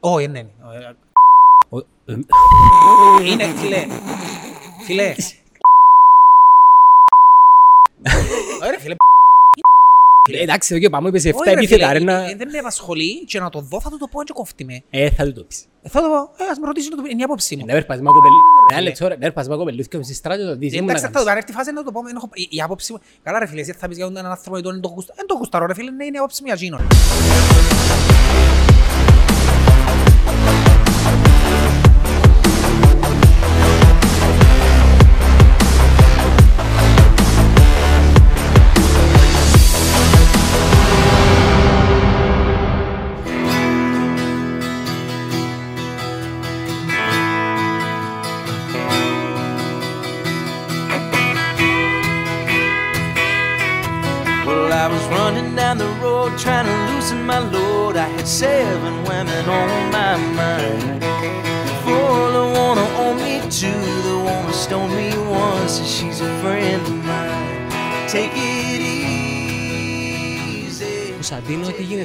όμως. Όχι, ναι, ναι. Ο- ε, Είναι, φίλε. Φίλε. Ωραία, φίλε. ε, Εντάξει, εδώ και πάμε, είπες 7 Όχι, ρε, επίθετα, ρε, φίλε, να... ε, Δεν με απασχολεί και να το δω θα του το πω και κόφτει με. Ε, θα του το πεις. Ε, Θα το πω, ε, ας με ρωτήσει, να το πει, είναι η άποψή μου. Να περπατήσει με κοπελί- ρε, Ένα λεπτό, ρε, να περπατήσει με κοπελούθκια μες στη στράτη, το δεις, ήμουν να Εντάξει, θα το κάνεις. πάρει τη φάση να το πω, δεν έχω- η- η άποψη μου. Καλά ρε φίλε, εσύ θα πεις για έναν άνθρωπο γιατί δεν το γουστα- δεν το γουστάρω ρε φίλε, ναι, είναι η άποψη μου για εκείνον.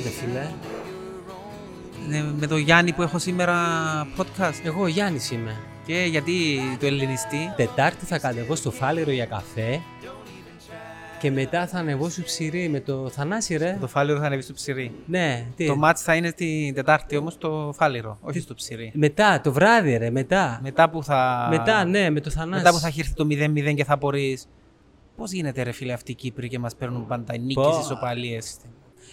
Γίνεται, φίλε. Ναι, Με τον Γιάννη που έχω σήμερα podcast. Εγώ ο Γιάννης είμαι. Και γιατί το ελληνιστή; Τετάρτη θα κατεβώ στο Φάληρο για καφέ και μετά θα ανεβώ στο ψηρή με το Θανάση, ρε. Το φάληρο θα ανέβει στο ψυρί. Ναι, τι; Το μάτς θα είναι την Τετάρτη όμως στο φάληρο, όχι στο ψυρί. Μετά, το βράδυ, ρε, μετά. Μετά που θα... Μετά, ναι, με το Θανάση. Μετά που θα έχει έρθει το 0-0 και θα μπορείς... Πώς γίνεται ρε φίλε αυτοί οι Κύπροι και μας παίρνουν πάντα νίκες, Πω. ισοπαλίες;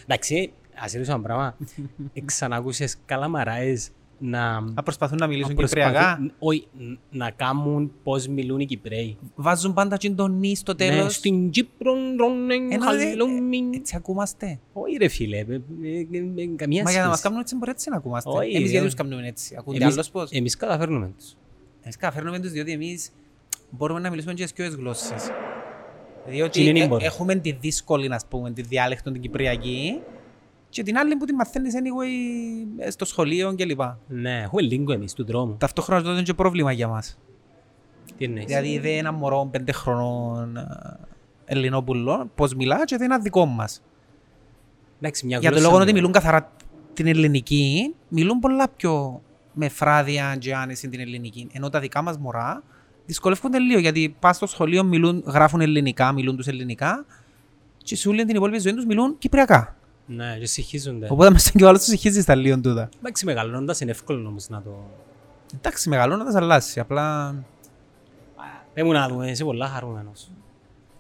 Εντάξει, ας ρωτήσω ένα πράγμα. Ξανακούσες καλαμαράες να... Να προσπαθούν να μιλήσουν να Κυπριακά. προσπαθούν- Όχι, ν- να κάνουν πώς μιλούν οι Κυπρέοι. Βάζουν πάντα και το νη στο Ναι, τέλος. στην Κύπρο ρώνεν Ενώ, ε, χαλόμιν. Έτσι ακούμαστε. Όχι ρε φίλε, ε, ε, ε, ε, καμία Μα για να μας σχέση. κάνουν έτσι μπορεί έτσι να ακούμαστε. Όχι, Εμείς ε. γιατί τους κάνουμε έτσι. Ακούνται Εμείς- άλλος πώς; Εμείς καταφέρνουμε τους. Εμείς καταφέρνουμε τους διότι εμείς μπορούμε να μιλήσουμε και στις δυο γλώσσες. Διότι Είναι ε, νύμπορ. έχουμε τη δύσκολη, να πούμε, τη διάλεκτο την Κυπριακή και την άλλη που τη μαθαίνεις anyway ε, στο σχολείο κλπ. Ναι, έχουμε λίγο εμείς του δρόμου. Ταυτόχρονα αυτό είναι και πρόβλημα για μας. Τι εννοείς; Δηλαδή είδε ένα μωρό πέντε χρονών ε, Ελληνόπουλο, πώς μιλά και δεν είναι δικό μας. Εντάξει, μια Για τον γλώσσα λόγο ότι μου. μιλούν καθαρά την ελληνική, μιλούν πολλά πιο με φράδια και άνεση την ελληνική. Ενώ τα δικά μας μωρά δυσκολεύονται λίγο γιατί πας στο σχολείο μιλούν, γράφουν ελληνικά, μιλούν τους ελληνικά και σε όλη την υπόλοιπη ζωή τους μιλούν κυπριακά. Ναι, και συγχύζονται. Οπότε μας και ο άλλος τους συγχύζεις στα λίγο τούτα. Εντάξει, μεγαλώνοντας είναι εύκολο όμως να το... Εντάξει, μεγαλώνοντας αλλάζει. Απλά Δεν μου να δούμε, είσαι πολλά χαρούμενος.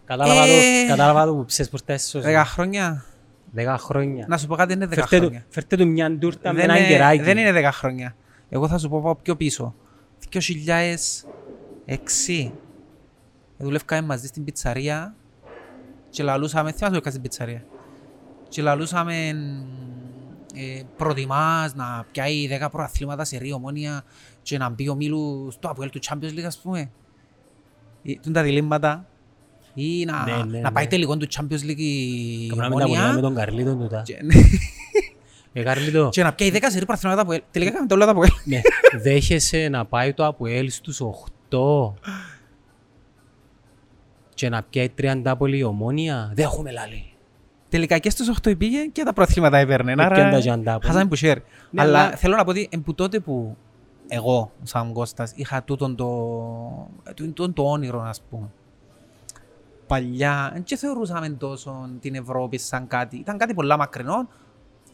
Κατάλαβα Ε. το, κατάλαβα το που ψες πορτές σου. δέκα χρόνια. Δέκα χρόνια. Να σου πω κάτι, είναι δέκα Φέρτε του- χρόνια. Φέρτε του μια ντούρτα με Δεν ένα είναι, κεράκι. δεν είναι 10 χρόνια. Εγώ θα σου πω πάω πιο πίσω. 2006 δουλεύκαμε μαζί στην πιτσαρία και λαλούσαμε, θυμάσαι δουλεύκας στην πιτσαρία; Και λαλούσαμε ε, προτιμάς να πιάει 10 προαθλήματα σε ρίο ομόνια και να μπει ο Μίλους στο Αποέλ του Champions League ας πούμε. Ε, Τούν τα διλήμματα. Ή να, Ναι, ναι, να πάει ναι. τελικό του Champions League η Καμπνάμε τα γωνιά με ομόνια τον Καρλίτο τούτα. και, Ε, Καρλίτο, και να πιάει 10 σε ρίο προαθλήματα από Αποέλ. Τελικά κάναμε τα όλα τα Αποέλ. ναι, δέχεσαι να πάει το Αποέλ στους 8 και να πιάει 30 από η ομόνια. Δεν έχουμε λάλη. Τελικά και στους 8 πήγε και τα προαθλήματα έπαιρνε. Ε, Άρα και αν τα τζαντά, χάσαμε που share. Ναι, αλλά αλλά- θέλω να πω ότι που τότε που εγώ, σαν Κώστας, είχα τούτον το, τούτον, τούτον το όνειρο, ας πούμε. Παλιά, δεν και θεωρούσαμε τόσο την Ευρώπη σαν κάτι. Ήταν κάτι πολλά μακρινό.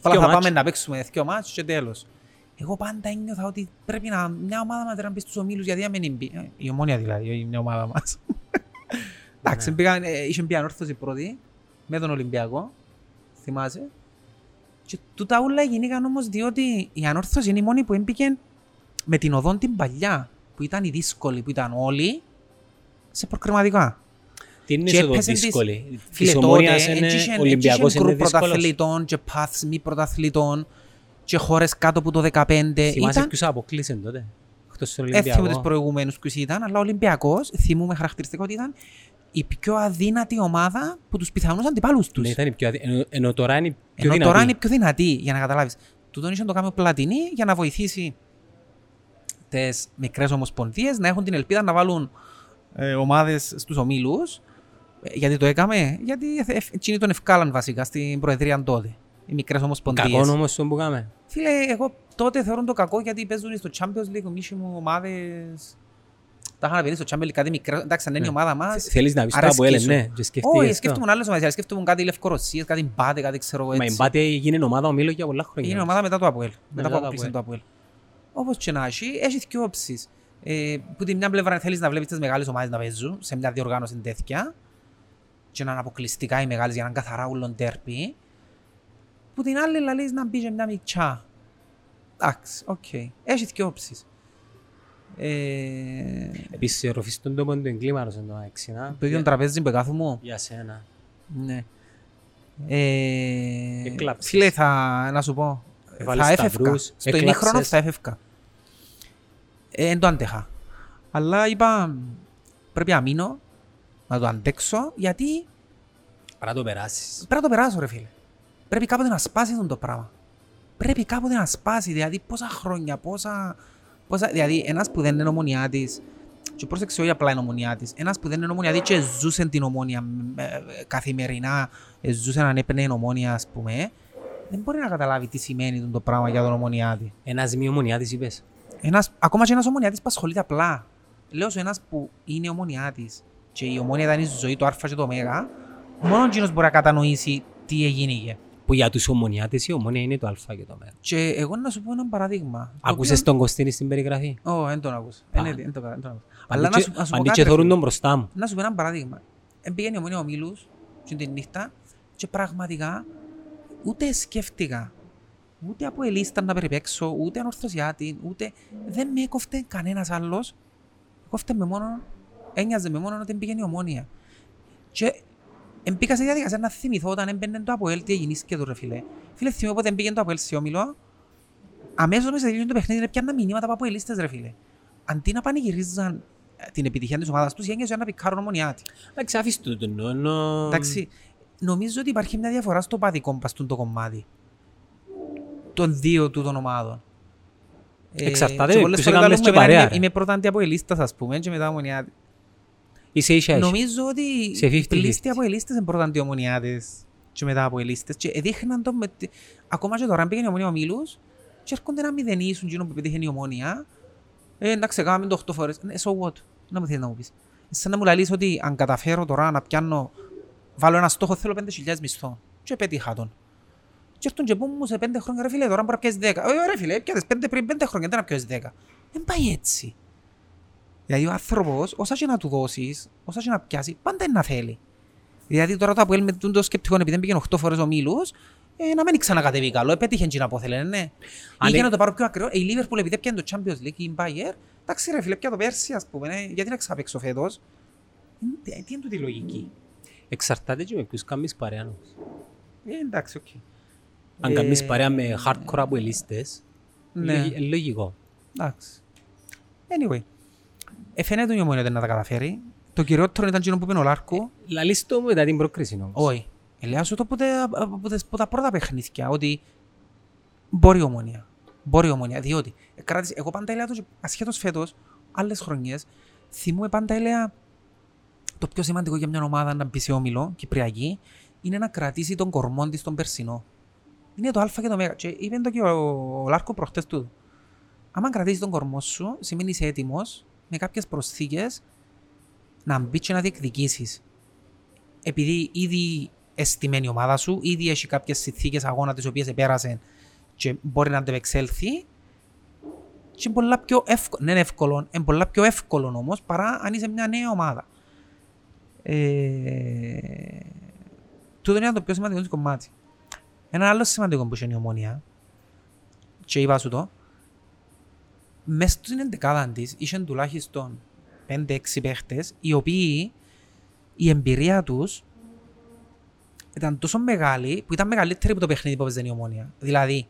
Αλλά Δυο θα μάτς. πάμε να παίξουμε δύο μάτς και τέλος. Εγώ πάντα ένιωθα ότι πρέπει να μια ομάδα μας να μπει στους ομίλους γιατί να μην μπει. Ε, Η ομόνια δηλαδή, όχι μια ομάδα μας. Εντάξει, πήγαν, ε, είχε μπει ανόρθωση πρώτη με τον Ολυμπιακό, θυμάσαι. Και τούτα όλα γίνηκαν όμως διότι η ανόρθωση είναι η μόνη που έμπηκε με την οδόν την παλιά, που ήταν η δύσκολη, που ήταν όλοι, σε προκριματικά. Τι είναι Και εδώ έπαιζε τις- δύσκολη; Φίλε, Της τότε ομόνιας είναι, έτσι είχε- Ολυμπιακός έτσι είχε είναι γκρουπ δύσκολος. πρωταθλητών και paths μη πρωταθλητών και χώρες κάτω από το 15. Θυμάσαι Ήταν, ποιους αποκλείσαν τότε. Εκτός στον έθιμο τους Ολυμπιακό. προηγούμενους ποιους ήταν, αλλά ο Ολυμπιακός, θυμούμε χαρακτηριστικό ότι ήταν η πιο αδύνατη ομάδα που τους πιθανούς αντιπάλους τους. Ναι, ήταν η πιο αδύ- ενώ- Ενώ τώρα είναι η πιο Ενώ τώρα είναι δυνατή. η πιο δυνατή, για να καταλάβεις. Τούτον είχε να το κάνει ο Πλατινί για να βοηθήσει τις μικρές ομοσπονδίες να έχουν την ελπίδα να βάλουν ε, ομάδες στους ομίλους. Ε, γιατί το έκαμε, γιατί ε, ε, εκείνοι τον ευκάλαν βασικά στην Προεδρία τότε. οι μικρές ομοσπονδίες. Κακό όμως το που κάμε. Φίλε, εγώ τότε θεωρώ το κακό γιατί παίζουν στο Champions League μίσοι μου ομάδες... Τα είχα να πει στο Champions League κάτι μικρό, εντάξει, αν είναι η Ναι. ομάδα μας. Θέλεις να πεις το αρέσκει Αποέλ, σου. ναι, και σκεφτείς Όχι, το. σκέφτομαι άλλες ομάδες, σκέφτομαι κάτι Λευκορωσίες, κάτι Μπάτε, κάτι ξέρω εγώ Μα η έτσι. Μπάτε έγινε ομάδα ομίλου για πολλά χρόνια. Είναι ομάδα μετά το Αποέλ. Μετά Μετά που το αποκλείσει Αποέλ. το Αποέλ. Όπως και να έχει, έχει δύο όψεις. Ε, που την μια πλευρά θέλεις να βλέπεις τις μεγάλες ομάδες να παίζουν σε μια διοργάνωση τέτοια και να είναι αποκλειστικά οι μεγάλες για να είναι καθαρά ούλον τέρπι. Που την άλλη λαλείς να μπει σε μια μιτσά. Εντάξει, οκ. Έχει δύο όψεις. Ε, Επίσης, ροφιστούν το πόντο του εγκλήματος εν τω μεταξύ, να. το ίδιο τραπέζι που κάθομαι. Για σένα. Ναι. Ε, Εκλάψες. φίλε, θα, να σου πω, Έβαλες θα έφευκα. σταυρούς, Στο εκλάψες. ημίχρονο θα έφευκα. Ε, εν το άντεχα. Αλλά είπα, πρέπει να μείνω, να το αντέξω, γιατί Παρά το περάσεις. πρέπει να το περάσω ρε φίλε. Πρέπει κάποτε να σπάσεις αυτό το πράγμα. Πρέπει κάποτε να σπάσεις, δηλαδή πόσα χρόνια, πόσα... πόσα δηλαδή ένας που δεν είναι ομονιάτης, και πρόσεξε όχι απλά είναι ομονιάτης, ένας που δεν είναι ομονιάτης και ζούσε την ομόνια ε, ε, καθημερινά, ε, ζούσε να έπαιρνε ομόνια ας πούμε, δεν μπορεί να καταλάβει τι σημαίνει το πράγμα για τον ομονιάτη. Ένας μη ομονιάτης είπες. Ένας, ακόμα και ένας ομονιάτης που ασχολείται απλά. Λέω σου ένας που είναι ομονιάτης και η ομόνια ήταν η ζωή του Α και το Ω, μόνο εκείνος μπορεί να κατανοήσει τι έγινε. Που για τους ομονιάτες η ομόνια είναι το α και το μέρο. Και εγώ να σου πω ένα παράδειγμα. το Άκουσες οποίο- τον Κωστίνη στην περιγραφή; Ω, δεν τον άκουσα. Ε, ναι, δεν το δεν τον άκουσα. Αλλά Αντί να και- σου, να σου πω Αντί κάτι, και ρε θωρούν φίλε. τον μπροστά μου. Να σου πω ένα παράδειγμα. Εμπήγαινε η ομόνια ο Μίλους και την νύχτα και πραγματικά ούτε σκέφτηκα ούτε από ελίστα να περιπέξω, ούτε ανορθωσιάτη, ούτε... Δεν με έκοφτε κανένας άλλος. Κόφτε με μόνο, ένοιαζε με μόνο ότι πήγαινε η ομόνια. Και μπήκα σε διαδικασία να θυμηθώ όταν έμπαινε το Αποέλ τι έγινε και του ρε φίλε. Φίλε θυμώ πότε πήγαινε το Αποέλ σε όμιλο, αμέσως μέσα τελειώνει το παιχνίδι πιάννα μηνύματα από Αποελίστες ρε φίλε. Αντί να πανηγυρίζαν ε, την επιτυχία της ομάδας τους, γέννησε να πικάρουν ομονιάτη. Εντάξει, άφησε το το νόνο. Εντάξει, νομίζω ότι υπάρχει μια διαφορά στο παδικό παστούν το κομμάτι των δύο του των ομάδων. Ε, Εξαρτάται και πολλές ποιος φορές έκαμνες λέμε, και εμένα παρέα, είμαι- ρε. Είμαι πρώτα αντιαποελίστας ας πούμε και μετά ομονιάτη. Είσαι ίσα ίσα. Νομίζω ότι Σε 50-50. πλήστοι αποελίστες είναι πρώτα αντιομονιάτες και μετά αποελίστες και δείχναν το με... τη- Ακόμα και τώρα αν πήγαινε η ομονία ο Μήλους και έρχονται να μηδενίσουν εκείνο που πετύχαινε η ομόνια. Ε, εντάξει, κάναμε το 8 φορές. Ναι, so what; Να μου θέλεις να μου πεις. Σαν να μου λαλείς ότι αν καταφέρω τώρα να πιάνω, βάλω ένα στόχο, θέλω 5.000 μισθό. Και πέτυχα τον. Και έρθουν και πούν μου σε 5 χρόνια, ρε φίλε, τώρα μπορεί να πιάσεις 10. Ε, ρε φίλε, πιάτες 5 πριν 5 χρόνια, δεν να πιάσεις 10. Δεν πάει έτσι. Δηλαδή ο άνθρωπος, όσα και να του δώσεις, όσα και να πιάσει, πάντα είναι να θέλει. Δηλαδή τώρα το Αποέλ με το σκεπτικό επειδή πήγαινε 8 φορές ο Μίλους, ε, να μην ξανακατεβεί καλό, ε, πέτυχε εκείνα που θέλει, ναι. Αν Ή για δεν- να το πάρω πιο ακραίο, η Liverpool επειδή πιάνε το Champions League ή η Bayer, εντάξει ρε φίλε, πια το πέρσι ας πούμε, ε, γιατί να ξαναπαίξω φέτος. Ε, Τι είναι τούτη η λογική; Εξαρτάται και με ποιους κάνεις παρέα. όμως. Ε, εντάξει, οκ. Αν Ε, κάνεις παρέα με hardcore αποελίστες, Ναι. είναι λογικό. Εντάξει. Anyway. Ε, φαίνεται η ομόνια ότι να τα καταφέρει. Το κυριότερο ήταν εκείνο που είπε ο Λάρκο. Λαλείς το μετά την πρόκριση όμως. Όχι. Ε, Λέω σου το από τα- από τις- από τα πρώτα παιχνίδια ότι μπορεί η ομόνια. Μπορεί η ομόνια. Διότι ε, κράτησε- εγώ πάντα έλεγα το και ασχέτως φέτος, άλλες χρονιές, θυμούμαι πάντα έλεγα το πιο σημαντικό για μια ομάδα να μπει σε όμιλο, Κυπριακή, είναι να κρατήσει τον κορμό της τον περσινό. Είναι το α και το μέγα. Και είπε το και ο, ο Λάρκο προχτές του. Άμα κρατήσεις τον κορμό σου, σημαίνει είσαι έτοιμος με κάποιες προσθήκες να μπει και να διεκδικήσεις επειδή ήδη εστημένη η ομάδα σου, ήδη έχει κάποιες συνθήκες αγώνα τις οποίες επέρασε και μπορεί να αντεπεξέλθει και είναι πολλά πιο εύκολο, ναι είναι εύκολο, είναι πολλά πιο εύκολο όμως παρά αν είσαι μια νέα ομάδα. Ε, τούτο είναι το πιο σημαντικό της κομμάτι. Ένα άλλο σημαντικό που είναι η ομόνια και είπα σου το, μες στην εντεκάδα της είχαν τουλάχιστον 5-6 παίχτες οι οποίοι η εμπειρία τους ήταν τόσο μεγάλη που ήταν μεγαλύτερη από το παιχνίδι που έπαιζε η ομόνια. Δηλαδή,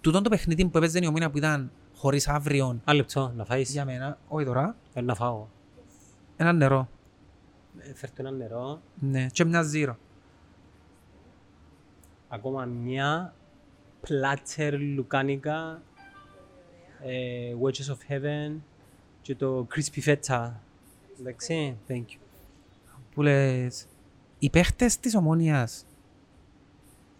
τούτο το παιχνίδι που έπαιζε η ομόνια που ήταν χωρίς αύριο Ένα λεπτό, να φάεις. για μένα, όχι τώρα, Θέλω να φάω. ένα νερό. Ε, Φέρτε ένα νερό. Ναι, και μια ζύρο. Ακόμα μια πλάτσερ λουκάνικα ε, Wedges of Heaven και το Crispy Feta. Εντάξει, thank you. Που λες, οι παίχτες της ομόνιας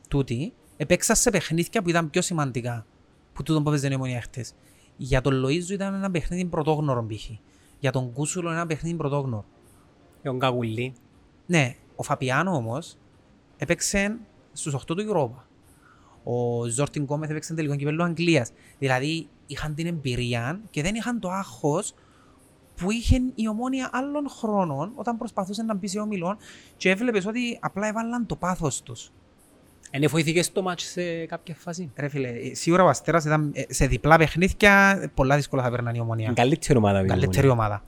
τούτοι Επέξα σε παιχνίδια που ήταν πιο σημαντικά που τούτο που έπαιζε η Ομονία χτες. Για τον Λοΐζου ήταν ένα παιχνίδι πρωτόγνωρο π.χ. Για τον Κούσουλο ένα παιχνίδι πρωτόγνωρο. Τον Καγουλή. Ναι, ο Φαπιάνο όμως έπαιξε στους 8 του Europa. Ο Ζόρτιν Κόμεθ έπαιξε τελικό κυπέλλο Αγγλίας. Δηλαδή είχαν την εμπειρία και δεν είχαν το άγχος που είχε η ομόνια άλλων χρόνων όταν προσπαθούσε να μπει σε ομιλών και έβλεπες ότι απλά έβαλαν το πάθος τους. Εν βοηθήκε στο μάτς σε κάποια φάση; Ρε φίλε, ε, σίγουρα ο Αστέρας ήταν ε, σε διπλά παιχνίδια ε, πολλά δύσκολα θα περνάνε η ομονία. Είναι καλύτερη ομάδα. η Καλύτερη Ομόνιας.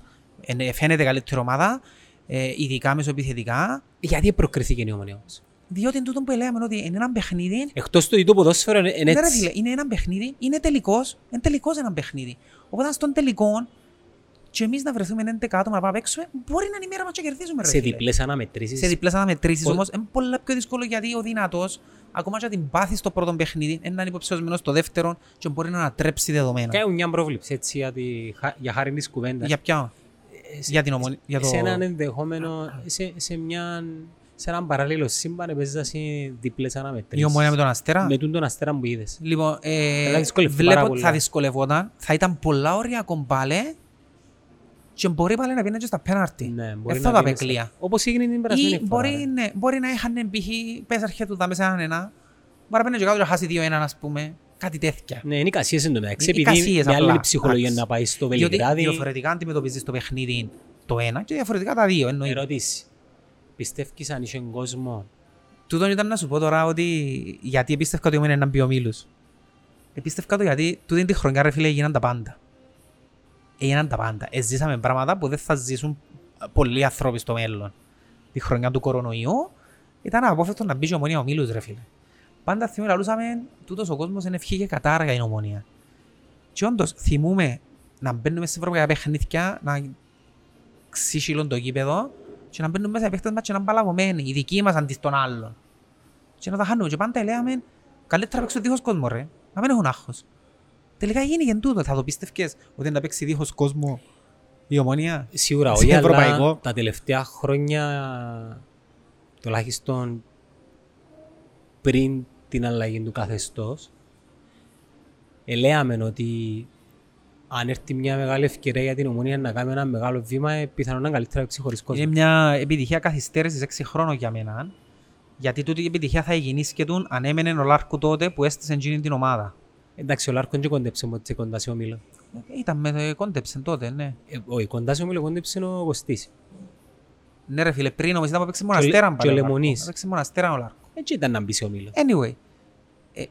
ομάδα. Ε, φαίνεται καλύτερη ομάδα, ε, ειδικά μεσοεπιθετικά, Γιατί προκριθήκε η ομονία όμως; Διότι τούτο που λέμε ότι είναι ένα παιχνίδι Εκτός του ότι το ποδόσφαιρο είναι είναι Ναι, ρε έτσι. φίλε, είναι ένα παιχνίδι, είναι τελικός, είναι τελικός ένα παιχνίδι. Οπότε στον τελικό, και εμείς να βρεθούμε 11 άτομα να πάμε απ' έξω, μπορεί να είναι η μέρα μας και κερδίζουμε. Ρε, Σε φίλε. διπλές αναμετρήσεις. Σε διπλές αναμετρήσεις Πο- όμως, είναι πολύ πιο δύσκολο γιατί ο δυνατός, ακόμα και να την πάθεις στο πρώτο παιχνίδι, είναι να είναι υποψιασμένος στο δεύτερο και μπορεί να ανατρέψει δεδομένα. Κάνουν μια πρόβληψη έτσι για, τη, για χάρη της κουβέντας. Για ποια; Για την ομονία. Για το... Σε έναν ενδεχόμενο, σε, σε, μια, σε έναν παράλληλο σύμπαν έπαιζα σε διπλές αναμετρήσεις. Η ομονία με τον Αστέρα. Με τον τον αστέρα που είδες. Λοιπόν, ε, Θα δυσκολευτεί πάρα βλέπω ότι πολύ. θα δυσκολευόταν. Θα ήταν πολλά ωριακό πάλι και μπορεί πάλι να πήγαινε και στα πέναρτι. Ναι, Δεν μπορεί θα να τα γίνει πεκλεία. στα- Όπως έγινε την περασμένη Ή φορά. μπορεί, ρε. ναι, μπορεί να είχαν π.χ. πες αρχαία του δάμε σε έναν ένα. Μπορεί να πάνε και κάτω και να χάσει 2-1 ας πούμε. Κάτι τέτοια. Ναι, είναι εικασίες εν τω μεταξύ, Οι επειδή εικασίες με άλλη απλά. ψυχολογία Εντάξει. να πάει στο Διότι Βελιγράδι. διαφορετικά αντιμετωπίζεις το παιχνίδι το ένα και διαφορετικά τα δύο. Εννοεί. Ερώτηση. Πιστεύεις αν είχε κόσμο; Τούτον ήταν να σου πω τώρα ότι γιατί επίστευκα ότι ήμουν έναν πιομίλους. Επίστευκα το γιατί τούτη τη χρονιά ρε φίλε έγιναν τα πάντα. Έγιναν τα πάντα. Εζήσαμε πράγματα που δεν θα ζήσουν πολλοί άνθρωποι στο μέλλον. Τη χρονιά του κορονοϊού ήταν απόφευκτο να μπει η ομονία ομίλους ρε φίλε. Πάντα θυμούμε λαλούσαμε τούτος ο κόσμος είναι ευχή και κατάρα για την ομονία. Και όντως θυμούμε να μπαίνουμε σε ευρωπαϊκά παιχνίδια, να ξύσιλον το γήπεδο και να μπαίνουμε μέσα σε παίχτες μας και να είναι παλαβωμένοι, οι δικοί μας αντί των άλλων. Και να τα χάνουμε. Και πάντα λέμε, καλύτερα παίξω δίχως κόσμο ρε, να μην έχουν άγχος. Τελικά γίνει και τούτο. Θα το πίστευκες ότι να παίξει δίχως κόσμο η ομονία. Σίγουρα Σε όχι, αλλά ευρωπαϊκό; τα τελευταία χρόνια τουλάχιστον πριν την αλλαγή του καθεστώς ελέαμε ότι αν έρθει μια μεγάλη ευκαιρία για την ομονία να κάνει ένα μεγάλο βήμα, ε, πιθανόν να είναι καλύτερα να παίξει χωρίς κόσμο. Είναι μια επιτυχία καθυστέρησης 6 χρόνων για μένα. Γιατί τούτη η επιτυχία θα γινίσκετουν αν έμενε ο Λάρκου τότε που έστησε εκείνη την ομάδα. Εντάξει, ο Λάρκον και κόντεψε μόλις κοντά σε ομίλο. Ε, Ήταν με κόντεψε τότε, ναι. Ε, όχι, κοντά σε ομίλο κόντεψε ο Κωστής. Ναι ρε φίλε, πριν όμως ήταν που παίξεις με τον Αστέρα. και ο πάλι Λεμονής. Λάρκο. Παίξεις με τον Αστέρα ο Λάρκο. Έτσι ήταν να μπει σε ομίλο. Anyway, ε,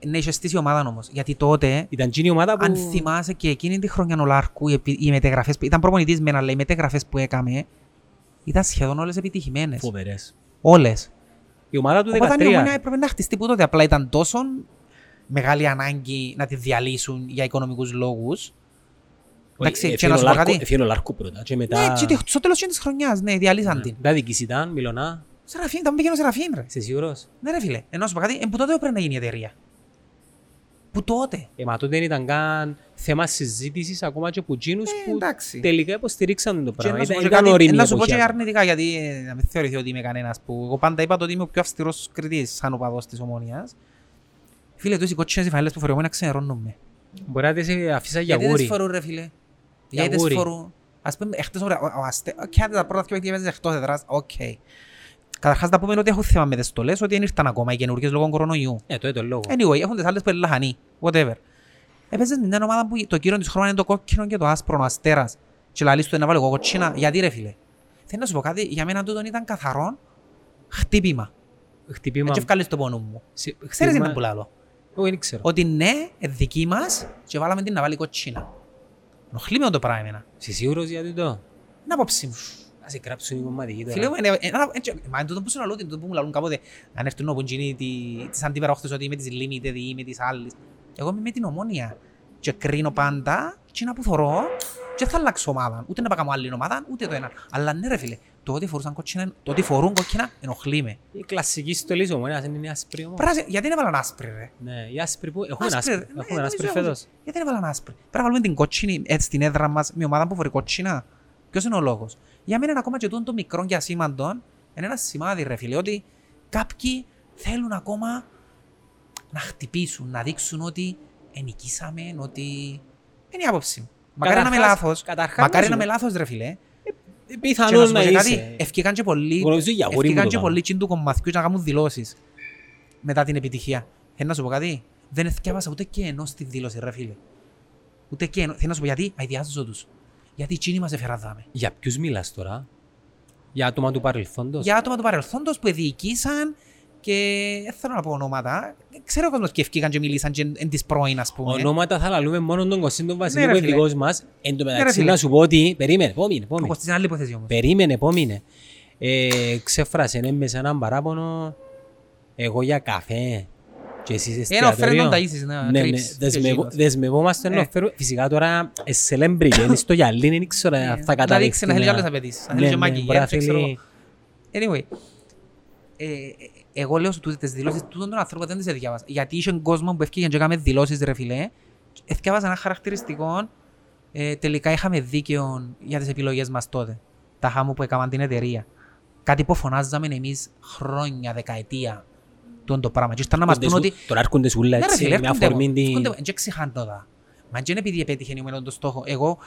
ναι, είχες στήσει η ομάδα όμως. Γιατί τότε Ήταν εκείνη η ομάδα που... αν θυμάσαι και εκείνη τη χρονιά ο Λάρκου, οι, επι- οι μετεγραφές, που- ήταν προπονητής μεν, αλλά οι μετεγραφές που έκαμε ήταν σχεδόν όλες επιτυχημένες. Φοβερές. Όλες. Η ομάδα του Οπότε η ομόνια 13. έπρεπε να χτιστεί που τότε απλά ήταν τόσο μεγάλη ανάγκη να τη διαλύσουν για οικονομικούς λόγους. Εντάξει, Όχι, και έφυγε να ο σου πω Λάρκο- κάτι. έφυγε ο Λάρκο πρώτα και μετά... Ναι, και τη- στο τέλος της χρονιάς, ναι, διαλύσαν την. Τα δικής ήταν, Μιλωνά. Σεραφείμ, ήταν πήγαινε ο Σεραφείμ ρε. Είσαι σίγουρος; Ναι ρε φίλε, ενώ σου πω κάτι, ε, που τότε έπρεπε να γίνει η εταιρεία. Που τότε. Ε, μα τότε δεν ήταν καν θέμα συζήτησης ακόμα και από εκείνους Ε, που εντάξει. τελικά υποστηρίξαν το Και πράγμα. να σου Ήταν, πω και ήταν κάτι- όριμη η να σου πω εποχή και ακόμα. αρνητικά, γιατί ε, να μην θεωρηθεί ότι είμαι κανένας που... Εγώ πάντα είπα το ότι είμαι ο πιο αυστηρός κριτής σαν οπαδός της Ομόνιας. Φίλε, τους οι κότσινες οι φανέλες που φορώ εγώ να ξενερώνουν με. Μπορεί να τις αφήσα για Γιατί δεν γούρι. τις φορούν ρε φίλε; Για Γιατί δεν τις γούρι. φορούν; Ας πούμε, εχθές ωραία, ο- ο Αστε- οκ, άντε τα πρώτα δύο παιχνίδια παίζεις εκτός έδρας, οκ. Καταρχάς να πούμε ότι έχουν θέμα με τις στολές, ότι δεν ήρθαν ακόμα οι καινούργιες λόγω κορονοϊού. Ε, τότε το λόγο. Anyway, έχουν τις άλλες που είναι λαχανοί, whatever. Έπαιζες με μια ομάδα που το κύριο της χρόνου είναι το κόκκινο και το άσπρο, ο αστέρας. Και λαλείς του να βάλω εγώ κοτσίνα, γιατί ρε φίλε; Θέλω να σου πω κάτι, για μένα τούτον ήταν καθαρό χτύπημα. Χτυπήμα... Έτσι ευκάλεις το πόνο μου. σε- Ξέρεις χτύπημα- τι να που λάλλω. Εγώ δεν ξέρω. Ότι ναι, ε, δική μας και βάλαμε την να βάλει κοτσίνα. Ενοχλεί με το πράγμα εμένα. Είσαι σίγουρος για τούτο; Είναι απόψη μου. Να σε κράψουν οι κομματικοί τώρα. Φίλε μου, είναι- ένα- έτσι- μα είναι τούτο που σου λαλούν, είναι τούτο που μου λαλούν κάποτε. Αν έρθουν όπου γίνει τη- τις αντιπερόχτες ότι είμαι της Limited ή είμαι της άλλης. Εγώ είμαι με την ομόνια. Και κρίνω πάντα και να που θωρώ και δεν θα αλλάξω ομάδα. Ούτε να πάω άλλη ομάδα, ούτε το ένα. Αλλά ναι ρε φίλε, το ότι φορούσαν κόκκινα, το ότι φορούν κόκκινα ενοχλεί με. Η κλασική στολή της ομονίας είναι η άσπρη όμως. Πράσι, γιατί δεν έβαλαν άσπρη ρε; Ναι, η άσπρη που... Έχουμε Άσπρη, άσπρη. ναι, Έχουμε άσπρη νομίζω φέτος. Γιατί δεν έβαλαν άσπρη; Πρέπει να βάλουμε την κότσινη ε, στην έδρα μας, μια ομάδα που φορεί κότσινα. Ποιος είναι ο λόγος; Για μένα ακόμα και τούτο το μικρό και ασήμαντο είναι ένα σημάδι ρε φίλε, ότι κάποιοι θέλουν ακόμα να χτυπήσουν, να δείξουν ότι ενικήσαμε, ότι... Είναι η άποψη μου. Μακάρι να είμαι Καταρχάς- λάθος. καταρχάς Μακάρι να να σου- είμαι λάθος ρε φίλε. Και να Πιθανόν σου να πω και κάτι, είσαι. ευκήκαν και πολλοί, Γνωρίζω για γούρι μου ευκήκαν το και κάνω. πολλοί τσιν του κομμαθιού και να κάνουν δηλώσεις μετά την επιτυχία. Θέλω να σου πω κάτι, δεν εθιάβασα ούτε και ενός στη δήλωση ρε φίλε. Ούτε και ενός. Θέλω να σου πω γιατί, αειδιάζω τους. Γιατί εκείνοι μας έφεραν δάμε. Για ποιους μιλάς τώρα; Για άτομα του παρελθόντος; Για άτομα του παρελθόντος που διοικήσαν και δεν θέλω να πω ονόματα. Ξέρω ο κόσμος και ευκήκαν και μιλήσαν και εν της πρώην ας πούμε. Ονόματα θα λαλούμε μόνο τον Κωστή τον Βασίλη Ναι, ρε που είναι φίλε. δικός μας. Εν τω Ναι, ρε μεταξύ φίλε. να σου πω ότι... Περίμενε, επόμενε, Ο επόμενε. Κωστής είναι άλλη υποθέση όμως. Περίμενε, επόμενε. Ε, ξέφρασε ναι, μες σε έναν παράπονο εγώ για καφέ και εσείς Ένα εστιατόριο. φέρνον τα ίσεις, να Ναι, ναι, κρύψεις. δεσμευό- εκείνος. δεσμευόμαστε να Ε. φέρουμε. Φυσικά τώρα ε, celebrity, είναι στο γυαλί, δεν ξέρω αν θα Να δείξεις καταλήξει. να θέλεις να- άλλες απαιτήσεις. Να Ναι, θέλει και ναι, μάκη, μπορεί να και ξέρω θέλει- Anyway, ε, ε, εγώ λέω τούτες τις δηλώσεις τούτων των ανθρώπων δεν τις έδιαβασα. Γιατί είχε κόσμο που έφυγε και έκαμε δηλώσεις ρε φίλε. Έφτιαβασα ένα χαρακτηριστικό. Ε, τελικά είχαμε δίκαιο για τις επιλογές μας τότε. Τα χάμου που έκαναν την εταιρεία. Κάτι που φωνάζαμε εμείς χρόνια, δεκαετία. Τούτο το πράγμα. Και ήρθαν να μας πούν ότι Τώρα έρχονται σούλα ναι, ρε έτσι, φίλε, με έρχονται αφορμή μου. την... Έρχονται μου. Δεν ξεχάνω τα. Μα δεν επειδή επέτυχε η το στόχο. Εγώ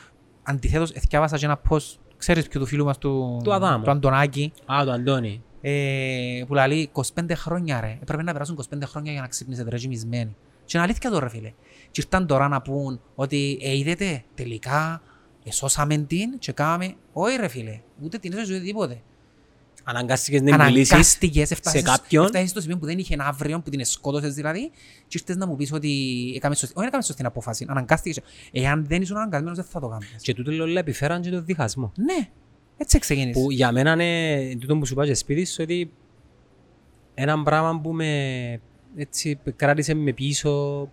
αντιθέτως εθιάβασα και ένα post, ξέρεις ποιο του φίλου μας του, Του Αδάμου. του Αντωνάκη, Α, το Αντώνη. ε, που λέει 25 χρόνια ρε. Έπρεπε να περάσουν 25 χρόνια για να ξύπνησετε ρε γυμισμένοι. Και είναι αλήθεια τώρα φίλε. Και ήρθαν τώρα να πούν ότι ε, είδετε τελικά εσώσαμε την και κάναμε. Όχι ρε φίλε, ούτε την έσωσε ούτε τίποτε. Αναγκάστηκες να μιλήσεις Αναγκάστηκες, έφτασες, σε κάποιον. έφτασες στο σημείο που δεν είχε ένα αύριο, που την σκότωσες δηλαδή, και ήρθες να μου πεις ότι έκαμε σωστή, όχι έκαμε σωστή απόφαση, αναγκάστηκες. Εάν δεν ήσουν αναγκασμένος δεν θα το κάνεις. Και τούτο λέω λέει, επιφέραν και το διχασμό. Ναι, έτσι ξεκίνησε. Που για μένα είναι τούτο που σου είπα και σπίτι σου ότι ένα πράγμα που με έτσι κράτησε με πίσω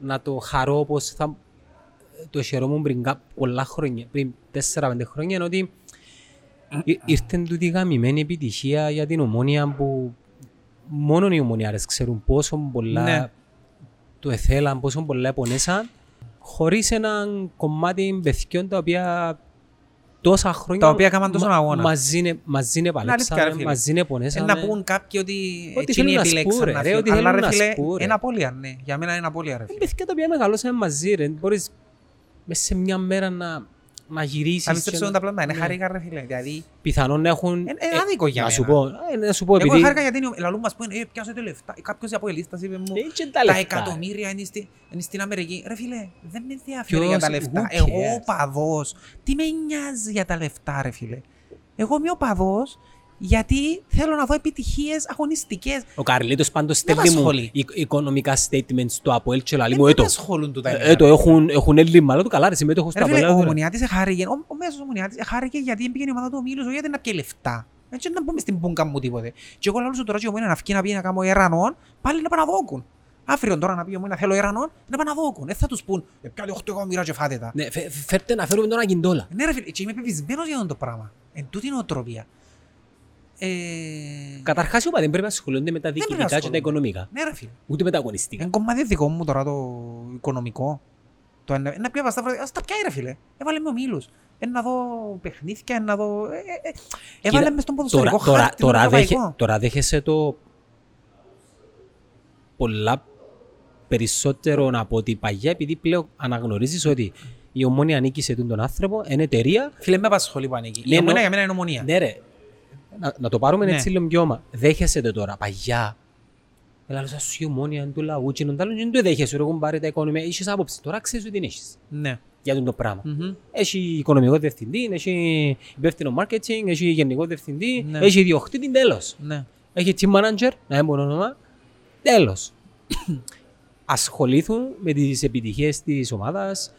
να το χαρώ πως θα το χαιρόμουν πριν κά- πολλά χρόνια, πριν 4-5 χρόνια είναι ότι ή- ήρθε τούτη γαμημένη επιτυχία για την ομόνια που μόνο οι ομονιάρες ξέρουν πόσο πολλά Ναι. το εθέλαν, πόσο πολλά επονέσαν χωρίς έναν κομμάτι παιδιών τα οποία τόσα χρόνια Τα οποία έκαναν τόσο μα- αγώνα. μαζί είναι- μαζί είναι αλήθεια, ρε παλέψαμε, φίλε. μαζί είναι Ε, πονέσαμε. να πούν κάποιοι ότι Ό,τι εκείνοι θέλουν να επιλέξαν σπούν, ρε, να ρε, φύγουν. ό,τι Αλλά θέλουν ρε να φίλε, σπούν, ρε. είναι απώλεια, ναι. Για μένα είναι απώλεια ρε Είναι φίλε. παιδιά τα οποία μεγαλώσαμε μαζί ρε. Μπορείς μέσα σε μια μέρα να, να γυρίσεις. Θα και πιστέψω να- τα πλάνα, είναι Ναι. χάρηκα ρε φίλε. Δηλαδή, Πιθανόν να έχουν... Είναι- είναι άδικο για να μένα. σου πω, ε, να σου πω εγώ επειδή... χάρηκα γιατί είναι- λαλούν μας που είναι, ε, πιάσετε λεφτά. Κάποιος από ελίστας είπε μου, Ε, και τα τα λεφτά. εκατομμύρια είναι στη- είναι στην Αμερική. Ρε φίλε, δεν με ενδιαφέρει Ποιος- για τα λεφτά. who Εγώ cares? ο παδός, τι με νοιάζει για τα λεφτά ρε φίλε. Εγώ είμαι ο παδός γιατί θέλω να δω επιτυχίες αγωνιστικές. Ο Καρλίτος πάντως Δεν στέλνει με μου ασχολεί. οικ- οικονομικά statements στο Αποέλ και λέει Δεν μου με έτο. ασχολούν τούτα. Ε, το έχουν, έχουν έλλειμμα, αλλά το καλά ρε συμμετέχω στο Ρε φίλε, ο Αποέλ. Ομονιάτης εχάρηκε, ο, ο μέσος Ομονιάτης εχάρηκε γιατί πήγαινε η ομάδα του ομίλους, όχι γιατί να πιει λεφτά. Έτσι να μπούμε στην πούγκα μου τίποτε. Και εγώ λαλούσα τώρα και ο Ομόνια να βγει να πει να κάνω ερανόν, πάλι να πάνε να δώκουν. Αύριο τώρα να πει ο Ομόνια θέλω ερανόν, να πάνε να δώκουν. Δεν θα τους πούν, ε, πιάλε 8 εκατομμύρια και φάτε τα. Ναι, φε- φε- φέρτε να φέρουμε τον Ακιντόλα. Ναι ρε φίλε, και είμαι πεπισμένος για αυτό το πράγμα. Εν τούτη είναι οτροπία. Ε... Καταρχάς οι οπαδοί πρέπει να ασχολούνται με τα πρέπει να διοικητικά και τα ασχολούνται. οικονομικά. Ναι ρε φίλε. Ούτε με τα αγωνιστικά. Είναι κομμάτι δικό μου τώρα το οικονομικό. Το ένα, ένα πια βαστά, ας τα πιάει ρε φίλε. Έβαλε με ομίλους. Ένα να δω παιχνίδια, ένα να δω... Ε, ε, ε. Έβαλε Κοίτα, μες στον Τώρα, ποδοσφαιρικό τώρα, χάρτη. τώρα, τον δέχε, ευρωπαϊκό. τώρα δέχεσαι το πολλά περισσότερο από ότι παγιά επειδή πλέον αναγνωρίζεις ότι η ομόνια ανήκει σε τον άνθρωπο, είναι εταιρεία. Φίλε, με απασχολεί που ανήκει. Ναι, Η ομόνια νο- για μένα είναι ομονία. Ναι ρε, να, να το πάρουμε Ναι. έτσι λίγο πιο όμα. Δέχεσαι το τώρα, παγιά. Έλα, λέω, σου η ομόνια είναι του λαού και τον δεν το δέχεσαι, ρε, έχουν πάρει τα οικονομία. Είχες άποψη, τώρα ξέρεις ότι την έχεις Ναι. για τον το πράγμα. Μμμ. Έχει οικονομικό διευθυντή, έχει υπεύθυνο marketing, έχει γενικό διευθυντή, Ναι. έχει ιδιοκτήτη, τέλος. Ναι. Έχει team manager, να μην πω όνομα. Τέλος. Ασχολήθουν με τις επιτυχίες της ομάδας.